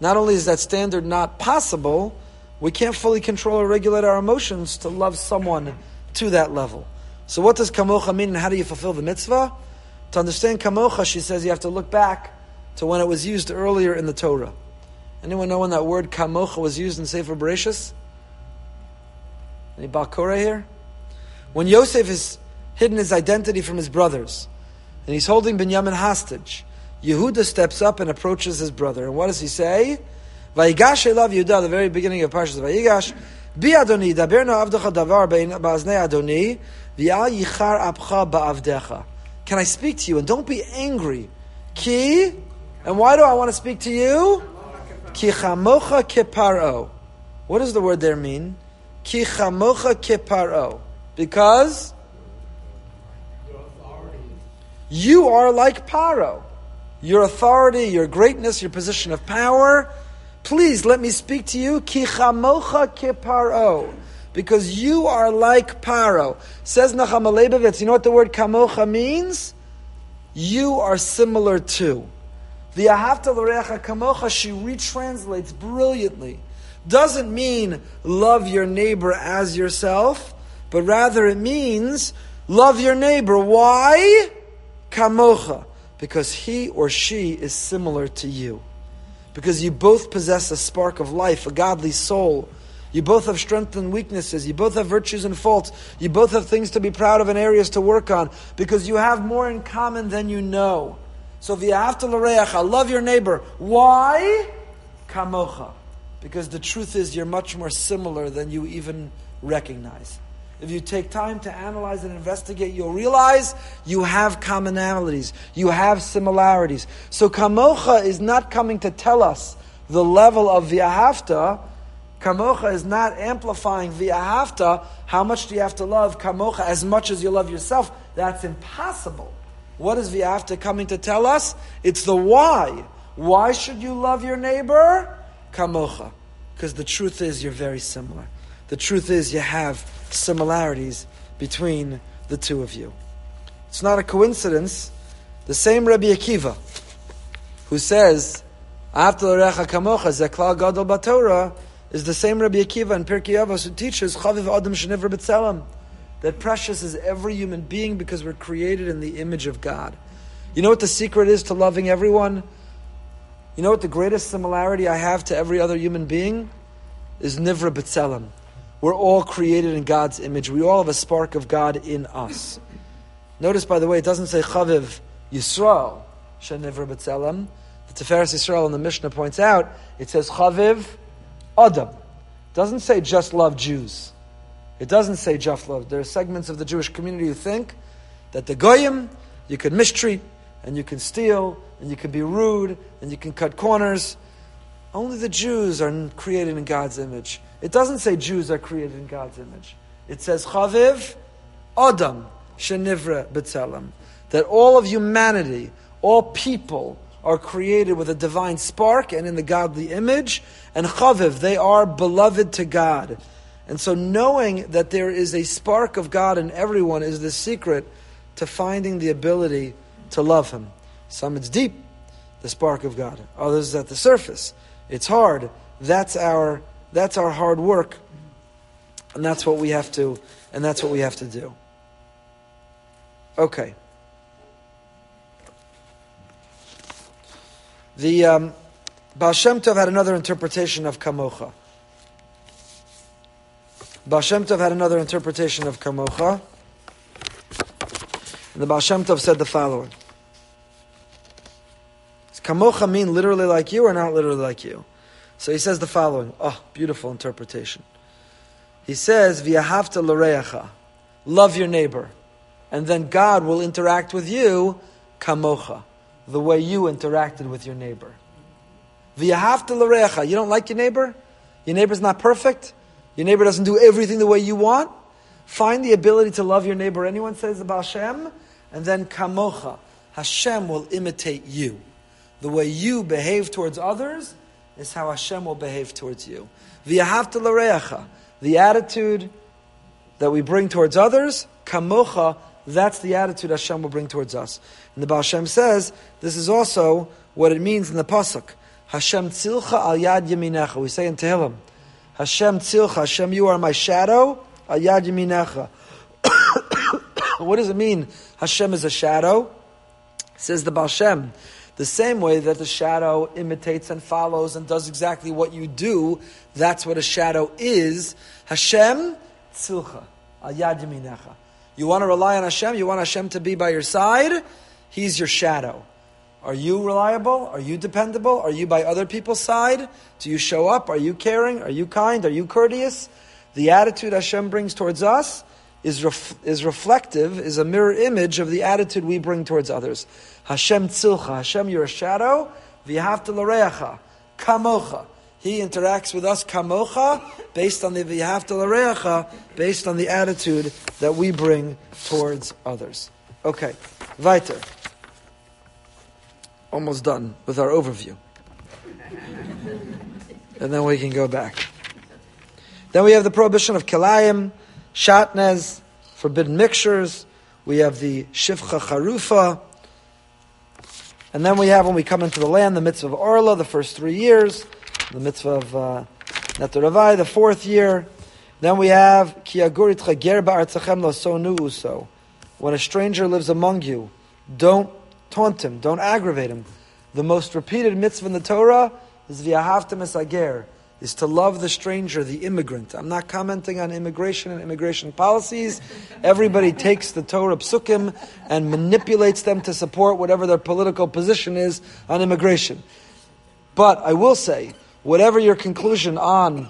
Not only is that standard not possible, we can't fully control or regulate our emotions to love someone to that level. So what does kamocha mean and how do you fulfill the mitzvah? To understand kamocha, she says you have to look back to when it was used earlier in the Torah. Anyone know when that word kamocha was used in Sefer Bereshis? Any Balkora here? When Yosef has hidden his identity from his brothers, and he's holding Binyamin hostage, Yehuda steps up and approaches his brother. And what does he say? Vayigash elav Yehuda, the very beginning of Parshas Vayigash, Bi Adoni, daberna avdecha davar ba'aznei Adoni, Can I speak to you? And don't be angry. Ki, and why do I want to speak to you? Ki chamocha kiparo. What does the word there mean? Ki chamocha kiparo. Because you are like Paro. Your authority, your greatness, your position of power Please let me speak to you. Ki chamocha kiparo. Because you are like Paro. Says Nechama Leibovitz, you know what the word kamocha means? You are similar to. The ahavta l'recha kamocha, she retranslates brilliantly. Doesn't mean love your neighbor as yourself, but rather it means love your neighbor. Why? Kamocha. Because he or she is similar to you because you both possess a spark of life, a godly soul. You both have strengths and weaknesses. You both have virtues and faults. You both have things to be proud of and areas to work on because you have more in common than you know. So l'reacha, love your neighbor. Why? Kamocha. Because the truth is you're much more similar than you even recognize. If you take time to analyze and investigate, you'll realize you have commonalities, you have similarities. So Kamocha is not coming to tell us the level of V'ahavta. Kamocha is not amplifying via hafta. How much do you have to love Kamocha as much as you love yourself? That's impossible. What is via hafta coming to tell us? It's the why. Why should you love your neighbor? Kamocha. Because the truth is you're very similar. The truth is you have similarities between the two of you. It's not a coincidence. The same Rabbi Akiva, who says, "After recha kamocha zeklal gadol batorah," is the same Rabbi Akiva in Pirkei Avos who teaches chaviv adam shenivra b'tzelem that precious is every human being because we're created in the image of God. You know what the secret is to loving everyone? You know what the greatest similarity I have to every other human being is nivra b'tzelem. We're all created in God's image. We all have a spark of God in us. Notice, by the way, it doesn't say Chaviv Yisrael, Shenivra B'Tzelem. The Tiferes Yisrael in the Mishnah points out, it says Chaviv Adam. doesn't say just love Jews. It doesn't say just love. There are segments of the Jewish community who think that the goyim you can mistreat and you can steal and you can be rude and you can cut corners. Only the Jews are created in God's image. It doesn't say Jews are created in God's image. It says chaviv adam shenivra b'tzelem. That all of humanity, all people, are created with a divine spark and in the godly image. And chaviv, they are beloved to God. And so knowing that there is a spark of God in everyone is the secret to finding the ability to love Him. Some it's deep, the spark of God. Others at the surface. It's hard. That's our that's our hard work. And that's what we have to and that's what we have to do. Okay. The um, Baal Shem Tov had another interpretation of Kamocha. Baal Shem Tov had another interpretation of Kamocha. And the Baal Shem Tov said the following. Does Kamocha mean literally like you or not literally like you? So he says the following. Oh, beautiful interpretation. He says. Love your neighbor. And then God will interact with you, kamocha the way you interacted with your neighbor. V'yahavta. You don't like your neighbor? Your neighbor's not perfect? Your neighbor doesn't do everything the way you want? Find the ability to love your neighbor. Anyone says about Hashem? And then kamocha. Hashem will imitate you. The way you behave towards others is how Hashem will behave towards you. V'yahavta l'recha. The attitude that we bring towards others, kamocha, that's the attitude Hashem will bring towards us. And the Baal Shem says this is also what it means in the pasuk. Hashem tzilcha al yad yaminecha. We say in Tehillim, Hashem tzilcha, Hashem, you are my shadow, al yad yaminecha. what does it mean? Hashem is a shadow. Says the Baal Shem. The same way that the shadow imitates and follows and does exactly what you do, that's what a shadow is. Hashem tzilcha, al yad yaminecha. You want to rely on Hashem, you want Hashem to be by your side, He's your shadow. Are you reliable? Are you dependable? Are you by other people's side? Do you show up? Are you caring? Are you kind? Are you courteous? The attitude Hashem brings towards us is, ref- is reflective, is a mirror image of the attitude we bring towards others. Hashem tzilcha. Hashem, you're a shadow. V'yahavta l'reacha. Kamocha. He interacts with us kamocha, based on the v'yahavta l'reacha, based on the attitude that we bring towards others. Okay, weiter almost done with our overview. and then we can go back. Then we have the prohibition of kilayim, shatnez, forbidden mixtures. We have the shifcha charufa. And then we have, when we come into the land, the mitzvah of Orla, the first three years. The mitzvah of uh, neta revai, the fourth year. Then we have kiagurit chager ba'artzachem lo sonu uso. When a stranger lives among you, don't taunt him, don't aggravate him. The most repeated mitzvah in the Torah is v'yahavta mesager, is to love the stranger, the immigrant. I'm not commenting on immigration and immigration policies. Everybody takes the Torah psukim and manipulates them to support whatever their political position is on immigration. But I will say, whatever your conclusion on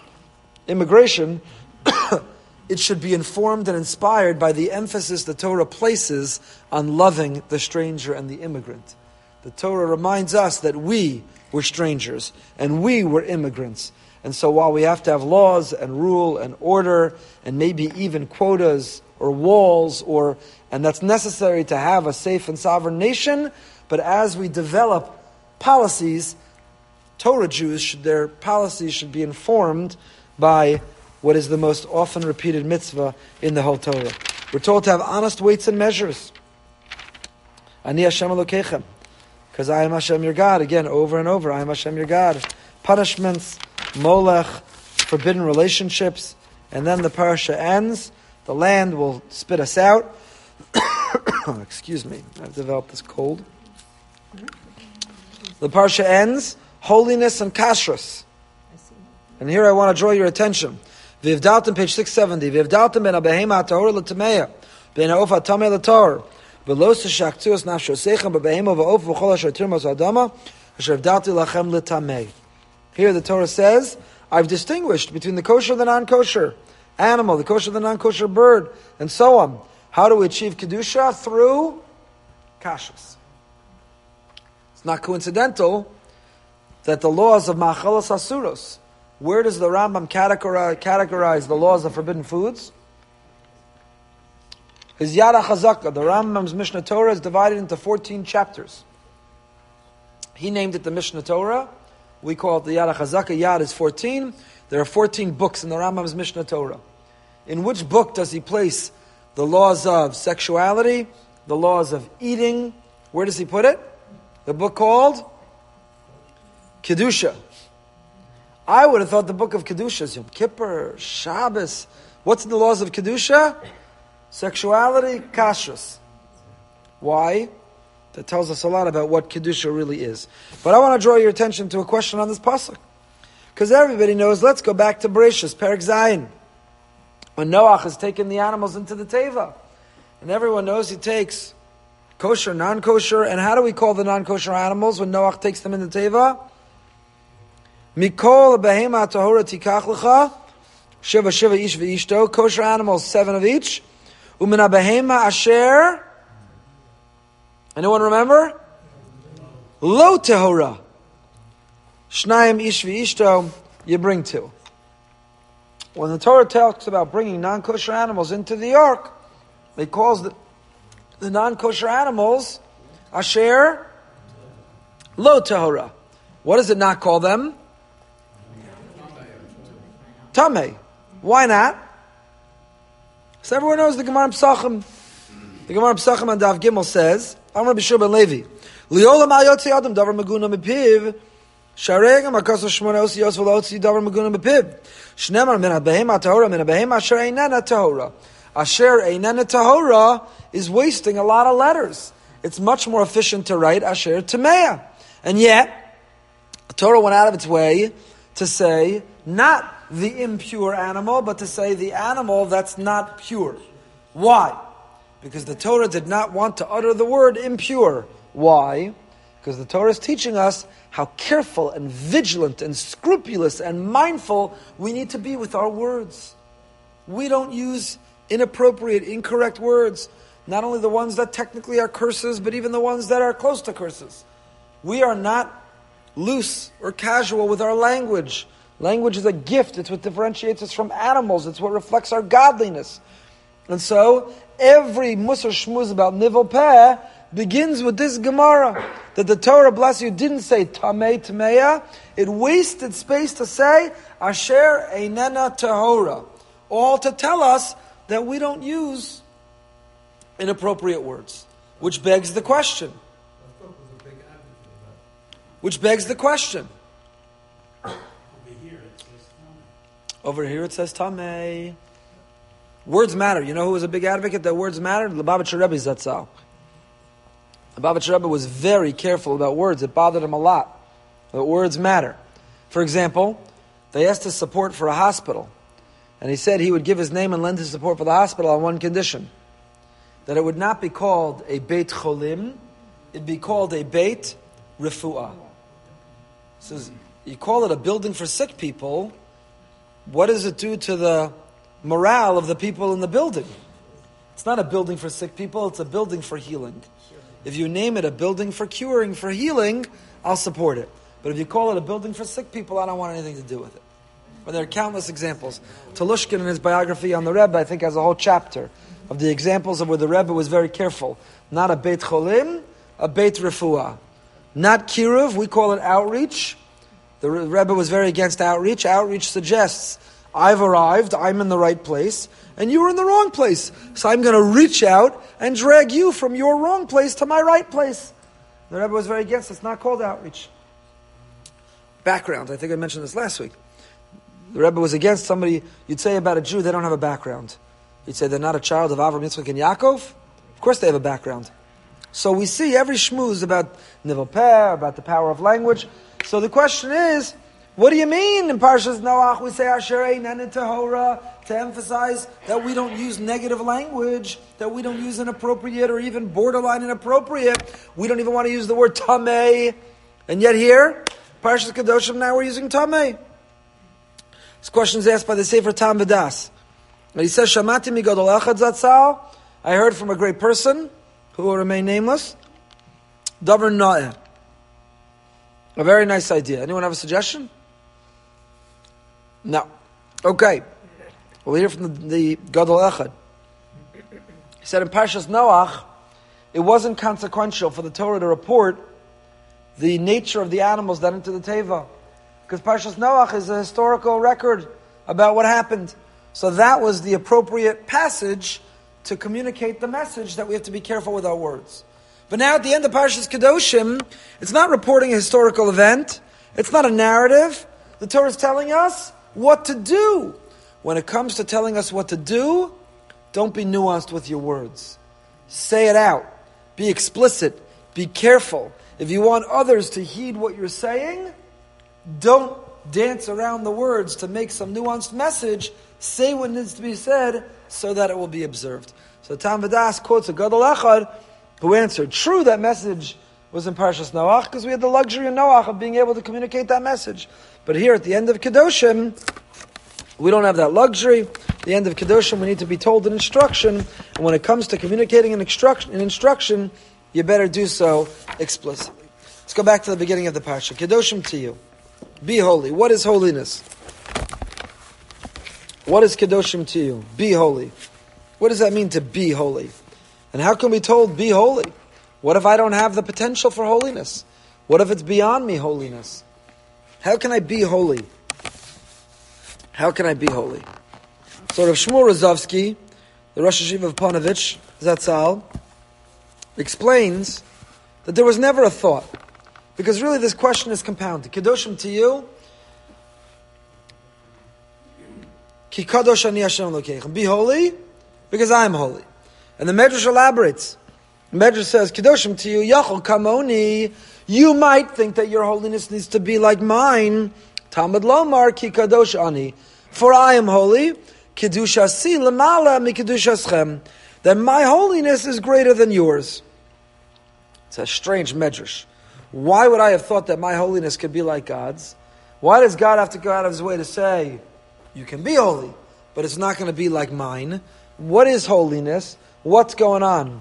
immigration, it should be informed and inspired by the emphasis the Torah places on loving the stranger and the immigrant. The Torah reminds us that we were strangers and we were immigrants. And so while we have to have laws and rule and order and maybe even quotas or walls or and that's necessary to have a safe and sovereign nation, but as we develop policies, Torah Jews should their policies should be informed by what is the most often repeated mitzvah in the whole Torah. We're told to have honest weights and measures. Ani Hashem Elokechem. Because I am Hashem your God. Again, over and over, I am Hashem your God. Punishments, molech, forbidden relationships. And then the parasha ends. The land will spit us out. Excuse me, I've developed this cold. The parsha ends, holiness and kashrus. And here I want to draw your attention. Vivdaltim, page 670. Vivdaltim ben abehema tahor l'tameya. Ben ha'of ha'tameh l'tor. V'los ha'shaktuos nafshosechem b'behema v'of v'chol adama. Asher lachem l'tameh. Here the Torah says, I've distinguished between the kosher and the non-kosher animal, the kosher and the non-kosher bird, and so on. How do we achieve kedusha? Through kashrus. It's not coincidental that the laws of machalas asuros. Where does the Rambam categorize, categorize the laws of forbidden foods? His Yad HaChazaka, the Rambam's Mishnah Torah, is divided into 14 chapters. He named it the Mishnah Torah. We call it the Yad HaChazaka. Yad is 14. There are 14 books in the Rambam's Mishnah Torah. In which book does he place the laws of sexuality, the laws of eating? Where does he put it? The book called Kedusha. I would have thought the book of Kedusha is Yom Kippur, Shabbos. What's in the laws of Kedusha? Sexuality, kashrus. Why? That tells us a lot about what Kedusha really is. But I want to draw your attention to a question on this pasuk. Because everybody knows, let's go back to Bereshis, Perek Zayin. When Noach has taken the animals into the Teva. And everyone knows he takes kosher, non-kosher. And how do we call the non-kosher animals when Noach takes them in the Teva? Mikol behema tahora tikach lecha. Shiva shiva ish v'ishto. Kosher animals, seven of each. Umina behema asher. Anyone remember? Lo tahora. Shnayim ish v'ishto. You bring two. When the Torah talks about bringing non-kosher animals into the ark, it calls the, the non-kosher animals asher lo tahora. What does it not call them? Tame. Why not? So everyone knows the Gemara Psachim. The Gemara Psachim on Daf Gimel says, I'm Rabbi Shur ben Levi. Liolam al yotzi adam davar maguna mepiv. Sharegam akaso shmona osi yos v'lo davar maguna mepiv. Shnemar min ha-behema tahora min ha-behema asher einena tahora. Asher einena tahora is wasting a lot of letters. It's much more efficient to write asher tamea. And yet, the Torah went out of its way to say, not the impure animal, but to say the animal that's not pure. Why? Because the Torah did not want to utter the word impure. Why? Because the Torah is teaching us how careful and vigilant and scrupulous and mindful we need to be with our words. We don't use inappropriate, incorrect words, not only the ones that technically are curses, but even the ones that are close to curses. We are not loose or casual with our language. Language is a gift. It's what differentiates us from animals. It's what reflects our godliness. And so, every Musar Shmuz about Nivel Peh begins with this Gemara. That the Torah, bless you, didn't say Tamei Tameya. It wasted space to say Asher Einena Tahora. All to tell us that we don't use inappropriate words. Which begs the question. Which begs the question. Over here it says Tameh. Words matter. You know who was a big advocate that words matter? Lubavitcher Rebbe Zatzal. Lubavitcher Rebbe was very careful about words. It bothered him a lot. That words matter. For example, they asked his support for a hospital. And he said he would give his name and lend his support for the hospital on one condition. That it would not be called a Beit Cholim, it'd be called a Beit Refuah. So you call it a building for sick people, what does it do to the morale of the people in the building? It's not a building for sick people, it's a building for healing. If you name it a building for curing, for healing, I'll support it. But if you call it a building for sick people, I don't want anything to do with it. But there are countless examples. Telushkin, in his biography on the Rebbe, I think has a whole chapter of the examples of where the Rebbe was very careful. Not a Beit Cholim, a Beit Refuah. Not Kiruv, we call it outreach. The Rebbe was very against outreach. Outreach suggests, I've arrived, I'm in the right place, and you're in the wrong place. So I'm going to reach out and drag you from your wrong place to my right place. The Rebbe was very against it. It's not called outreach. Background, I think I mentioned this last week. The Rebbe was against somebody, you'd say about a Jew, they don't have a background. You'd say they're not a child of Avram, Yitzchak, and Yaakov? Of course they have a background. So we see every shmooze about Nivel about the power of language. So the question is, what do you mean in Parshas Noach we say Asher Einen Tahora to emphasize that we don't use negative language, that we don't use inappropriate or even borderline inappropriate. We don't even want to use the word Tameh. And yet here, Parshas Kedoshim now we're using Tameh. This question is asked by the Sefer Tam Vidas. And he says, Shamati mi gadol echad zatzal. I heard from a great person, who will remain nameless, Davar Na'eh. A very nice idea. Anyone have a suggestion? No. Okay. We'll hear from the, the Gadol Echad. He said in Parshas Noach, it wasn't consequential for the Torah to report the nature of the animals that entered the Teva. Because Parshas Noach is a historical record about what happened. So that was the appropriate passage to communicate the message that we have to be careful with our words. But now at the end of Parshas Kedoshim, it's not reporting a historical event. It's not a narrative. The Torah is telling us what to do. When it comes to telling us what to do, don't be nuanced with your words. Say it out. Be explicit. Be careful. If you want others to heed what you're saying, don't dance around the words to make some nuanced message. Say what needs to be said so that it will be observed. So Tam Vadas quotes a Gadol Echad who answered, True, that message was in Parshas Noach because we had the luxury in Noach of being able to communicate that message. But here at the end of Kedoshim, we don't have that luxury. At the end of Kedoshim, we need to be told an instruction. And when it comes to communicating an instruction, an instruction you better do so explicitly. Let's go back to the beginning of the Parsha. Kedoshim to you. Be holy. What is holiness? What is Kedoshim to you? Be holy. What does that mean to be holy? And how can we told be holy? What if I don't have the potential for holiness? What if it's beyond me holiness? How can I be holy? How can I be holy? So Rav Shmuel Rozovsky, the Rosh HaYeshiva of Ponevezh, Zatzal, explains that there was never a thought. Because really this question is compounded. Kedoshim to you, Ki kadosh ani Hashem Be holy, because I am holy. And the Medrash elaborates. The Medrash says, Kedoshim to you, Yachol kamoni, you might think that your holiness needs to be like mine. Talmud lomar ki kadosh ani. For I am holy, kedushasi lemala mi kedushaschem. Then my holiness is greater than yours. It's a strange medrash. Why would I have thought that my holiness could be like God's? Why does God have to go out of his way to say, you can be holy, but it's not going to be like mine? What is holiness? What's going on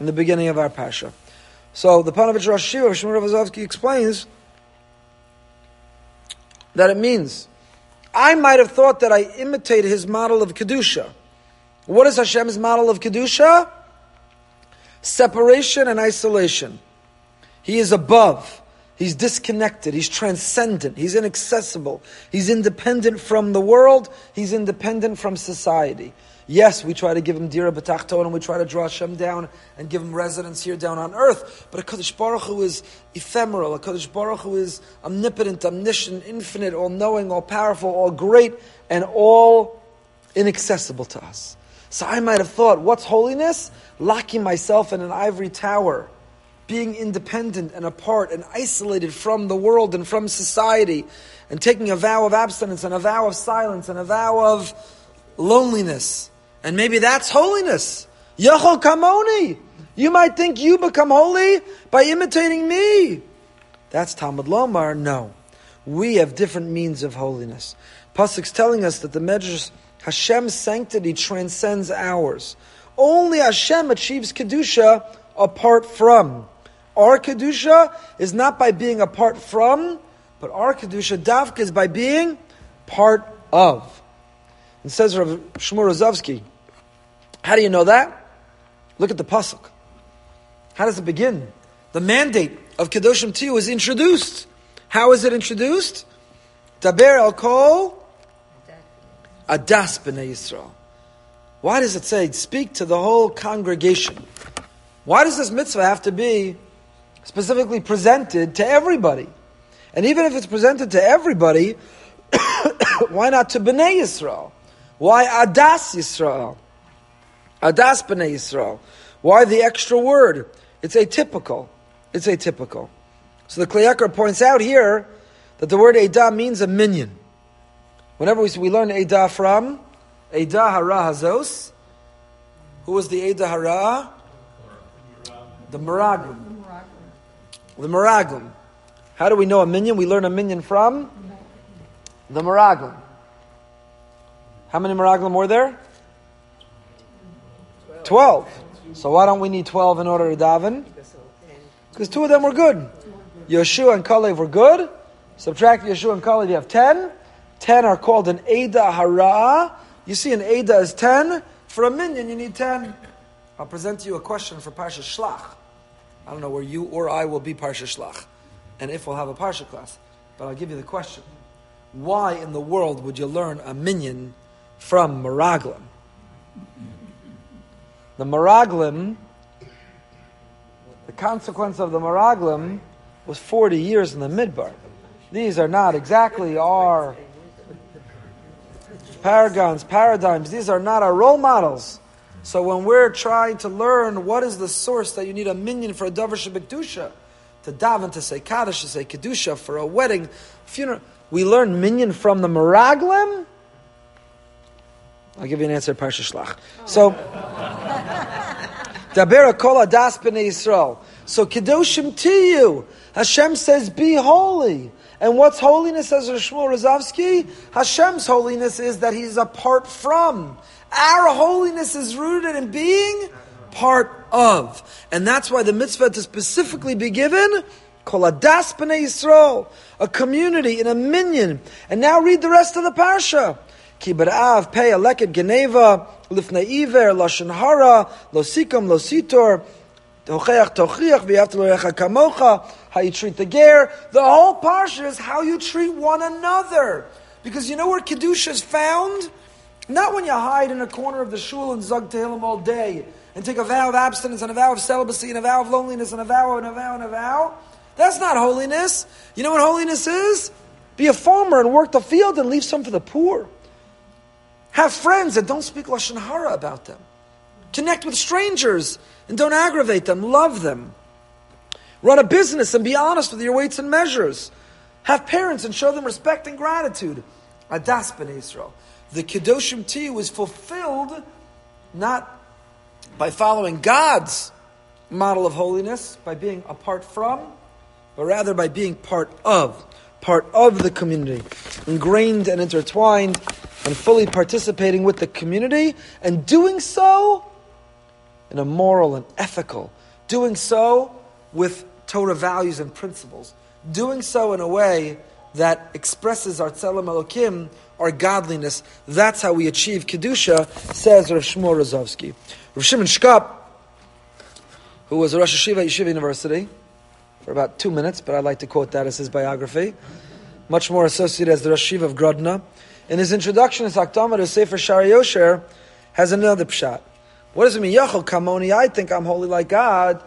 in the beginning of our Pasha? So the Ponevezh Rosh HaYeshiva, Shmuel Rozovsky explains that it means I might have thought that I imitated his model of Kedusha. What is Hashem's model of Kedusha? Separation and isolation. He is above. He's disconnected. He's transcendent. He's inaccessible. He's independent from the world. He's independent from society. Yes, we try to give him dira b'tachton and we try to draw Hashem down and give him residence here down on earth. But a Kaddish Baruch Hu is ephemeral. HaKadosh Baruch Hu is omnipotent, omniscient, infinite, all-knowing, all-powerful, all great, and all inaccessible to us. So I might have thought, what's holiness? Locking myself in an ivory tower being independent and apart and isolated from the world and from society, and taking a vow of abstinence and a vow of silence and a vow of loneliness. And maybe that's holiness. Yachol Kamoni. You might think you become holy by imitating me. That's Talmud Lomar. No. We have different means of holiness. Pasuk's telling us that the Medrash, Hashem's sanctity transcends ours. Only Hashem achieves Kedusha apart from. Our Kedusha is not by being apart from, but our Kedusha Davka is by being part of. It says Rav Shmuel Rozovsky, how do you know that? Look at the Pasuk. How does it begin? The mandate of Kedoshim to you is introduced. How is it introduced? Daber al kol adas b'nei Yisrael. Why does it say, speak to the whole congregation? Why does this mitzvah have to be specifically presented to everybody. And even if it's presented to everybody, why not to Bnei Yisrael? Why Adas Yisrael? Adas Bnei Yisrael. Why the extra word? It's atypical. It's atypical. So the Kli points out here that the word Edah means a minion. Whenever we, we learn Edah from, Edah Hara Hazos, who was the Edah Hara? The Meraglim. The Meraglim. How do we know a minion? We learn a minion from the Meraglim. How many Meraglim were there? Twelve. So why don't we need twelve in order to daven? Because two of them were good. Yeshua and Kalev were good. Subtract Yeshua and Kalev, you have ten. Ten are called an Eda Hara. You see, an Eda is ten. For a minion, you need ten. I'll present to you a question for Parsha Shlach. I don't know where you or I will be Parsha Shlach, and if we'll have a Parsha class. But I'll give you the question. Why in the world would you learn a minion from Meraglim? The Meraglim, the consequence of the Meraglim was 40 years in the Midbar. These are not exactly our paragons, paradigms. These are not our role models. So when we're trying to learn what is the source that you need a minion for a davar shebekdusha, to daven, to say kaddish, to say kedusha for a wedding, funeral, we learn minion from the meraglim. I'll give you an answer, Parsha Shlach. So, Dabera kol adas b'nei Yisrael. So kedoshim to you. Hashem says, be holy. And what's holiness, says Shmuel Rozovsky? Hashem's holiness is that He's apart from. Our holiness is rooted in being part of. And that's why the mitzvah to specifically be given, Koladas B'nai Yisrael, a community in a minion. And now read the rest of the parsha. Ki b'ra'av pei geneva, lifnei iver, lashon hara, lo sikam, lo sitor, tochiach tochiach, v'yavta kamocha, how you treat the ger. The whole parsha is how you treat one another. Because you know where Kedusha is found? Not when you hide in a corner of the shul and zug Tehillim all day and take a vow of abstinence and a vow of celibacy and a vow of loneliness and a vow and a vow and a vow. That's not holiness. You know what holiness is? Be a farmer and work the field and leave some for the poor. Have friends and don't speak lashon hara about them. Connect with strangers and don't aggravate them. Love them. Run a business and be honest with your weights and measures. Have parents and show them respect and gratitude. Adas ben Israel. The Kedoshim T was fulfilled not by following God's model of holiness, by being apart from, but rather by being part of, part of the community, ingrained and intertwined, and fully participating with the community, and doing so in a moral and ethical, doing so with Torah values and principles. Doing so in a way that expresses our tzelem elokim, our godliness. That's how we achieve kedusha, says Rav Shmuel Rozovsky. Rav Shimon Shkop, who was a Rosh HaYeshiva at Yeshiva University for about two minutes, but I'd like to quote that as his biography, much more associated as the Rashiv of Grodno. In his introduction, his Akdama to Sefer Shaarei Yosher has another pshat. What does it mean? Yachol kamoni, I think I'm holy like God.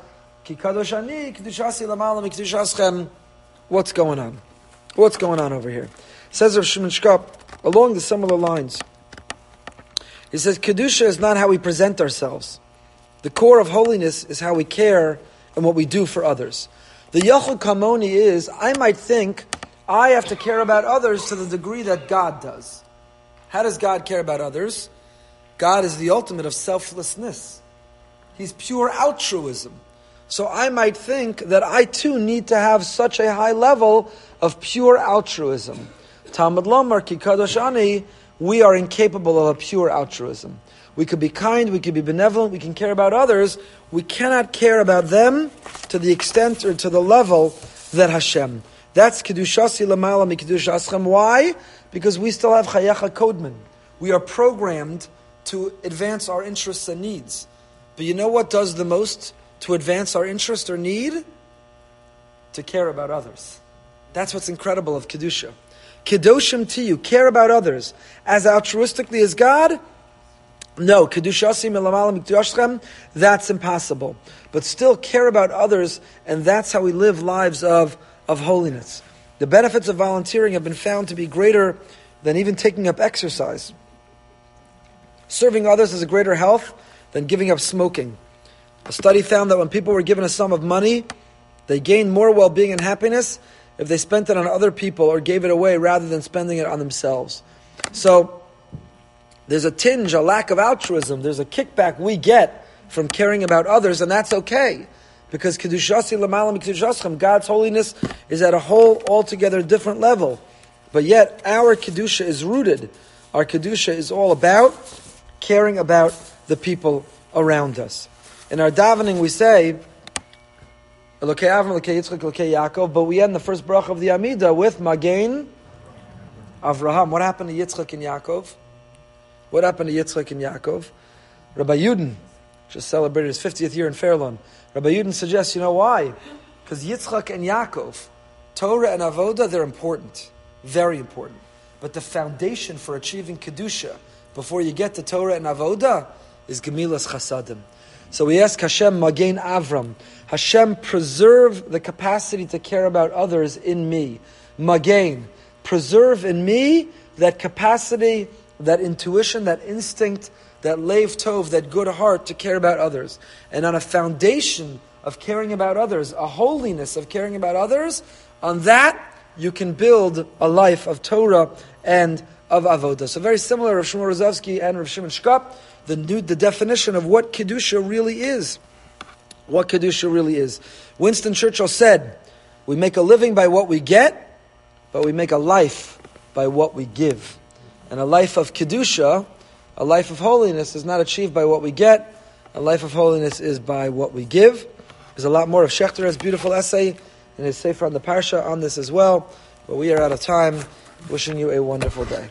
What's going on? What's going on over here? says Rav Shimon Shkop, along the similar lines. He says, Kedusha is not how we present ourselves. The core of holiness is how we care and what we do for others. The Yachol Kamoni is, I might think, I have to care about others to the degree that God does. How does God care about others? God is the ultimate of selflessness. He's pure altruism. So I might think that I too need to have such a high level of pure altruism. Talmud Lomar Kikadosh Ani, we are incapable of a pure altruism. We could be kind, we could be benevolent, we can care about others. We cannot care about them to the extent or to the level that Hashem. That's Kedushasi Lamala Mikdush Why? Because we still have Chayacha Kodman. We are programmed to advance our interests and needs. But you know what does the most? to advance our interest or need? To care about others. That's what's incredible of Kedusha. Kedoshim to you, care about others as altruistically as God? No, that's impossible. But still care about others, and that's how we live lives of, of holiness. The benefits of volunteering have been found to be greater than even taking up exercise. Serving others is a greater health than giving up smoking. A study found that when people were given a sum of money, they gained more well being and happiness if they spent it on other people or gave it away rather than spending it on themselves. So, there's a tinge, a lack of altruism, there's a kickback we get from caring about others, and that's okay. Because Kedushasi Lamalam Kedushascha, God's holiness is at a whole altogether different level. But yet, our Kedusha is rooted Our Kedusha is all about caring about the people around us. In our davening, we say, Elokei Avram, Elokei Yitzchak, Yaakov, but we end the first bracha of the Amida with Magain Avraham. What happened to Yitzchak and Yaakov? What happened to Yitzchak and Yaakov? Rabbi Yudin just celebrated his 50th year in Fair Lawn. Rabbi Yudin suggests, you know why? Because Yitzchak and Yaakov, Torah and Avoda, they're important. Very important. But the foundation for achieving Kedusha before you get to Torah and Avoda is Gemilas Chasadim. So we ask Hashem, Magain Avram, Hashem, preserve the capacity to care about others in me. Magain, preserve in me that capacity, that intuition, that instinct, that leiv tov, that good heart to care about others. And on a foundation of caring about others, a holiness of caring about others, on that you can build a life of Torah and of avodah. So very similar, Rav Shmuel Rozovsky and Rav Shimon Shkop, the, new, the definition of what Kedusha really is. What Kedusha really is. Winston Churchill said, we make a living by what we get, but we make a life by what we give. And a life of Kedusha, a life of holiness, is not achieved by what we get. A life of holiness is by what we give. There's a lot more of Schechter's beautiful essay and his Sefer on the Parsha on this as well. But we are out of time. Wishing you a wonderful day.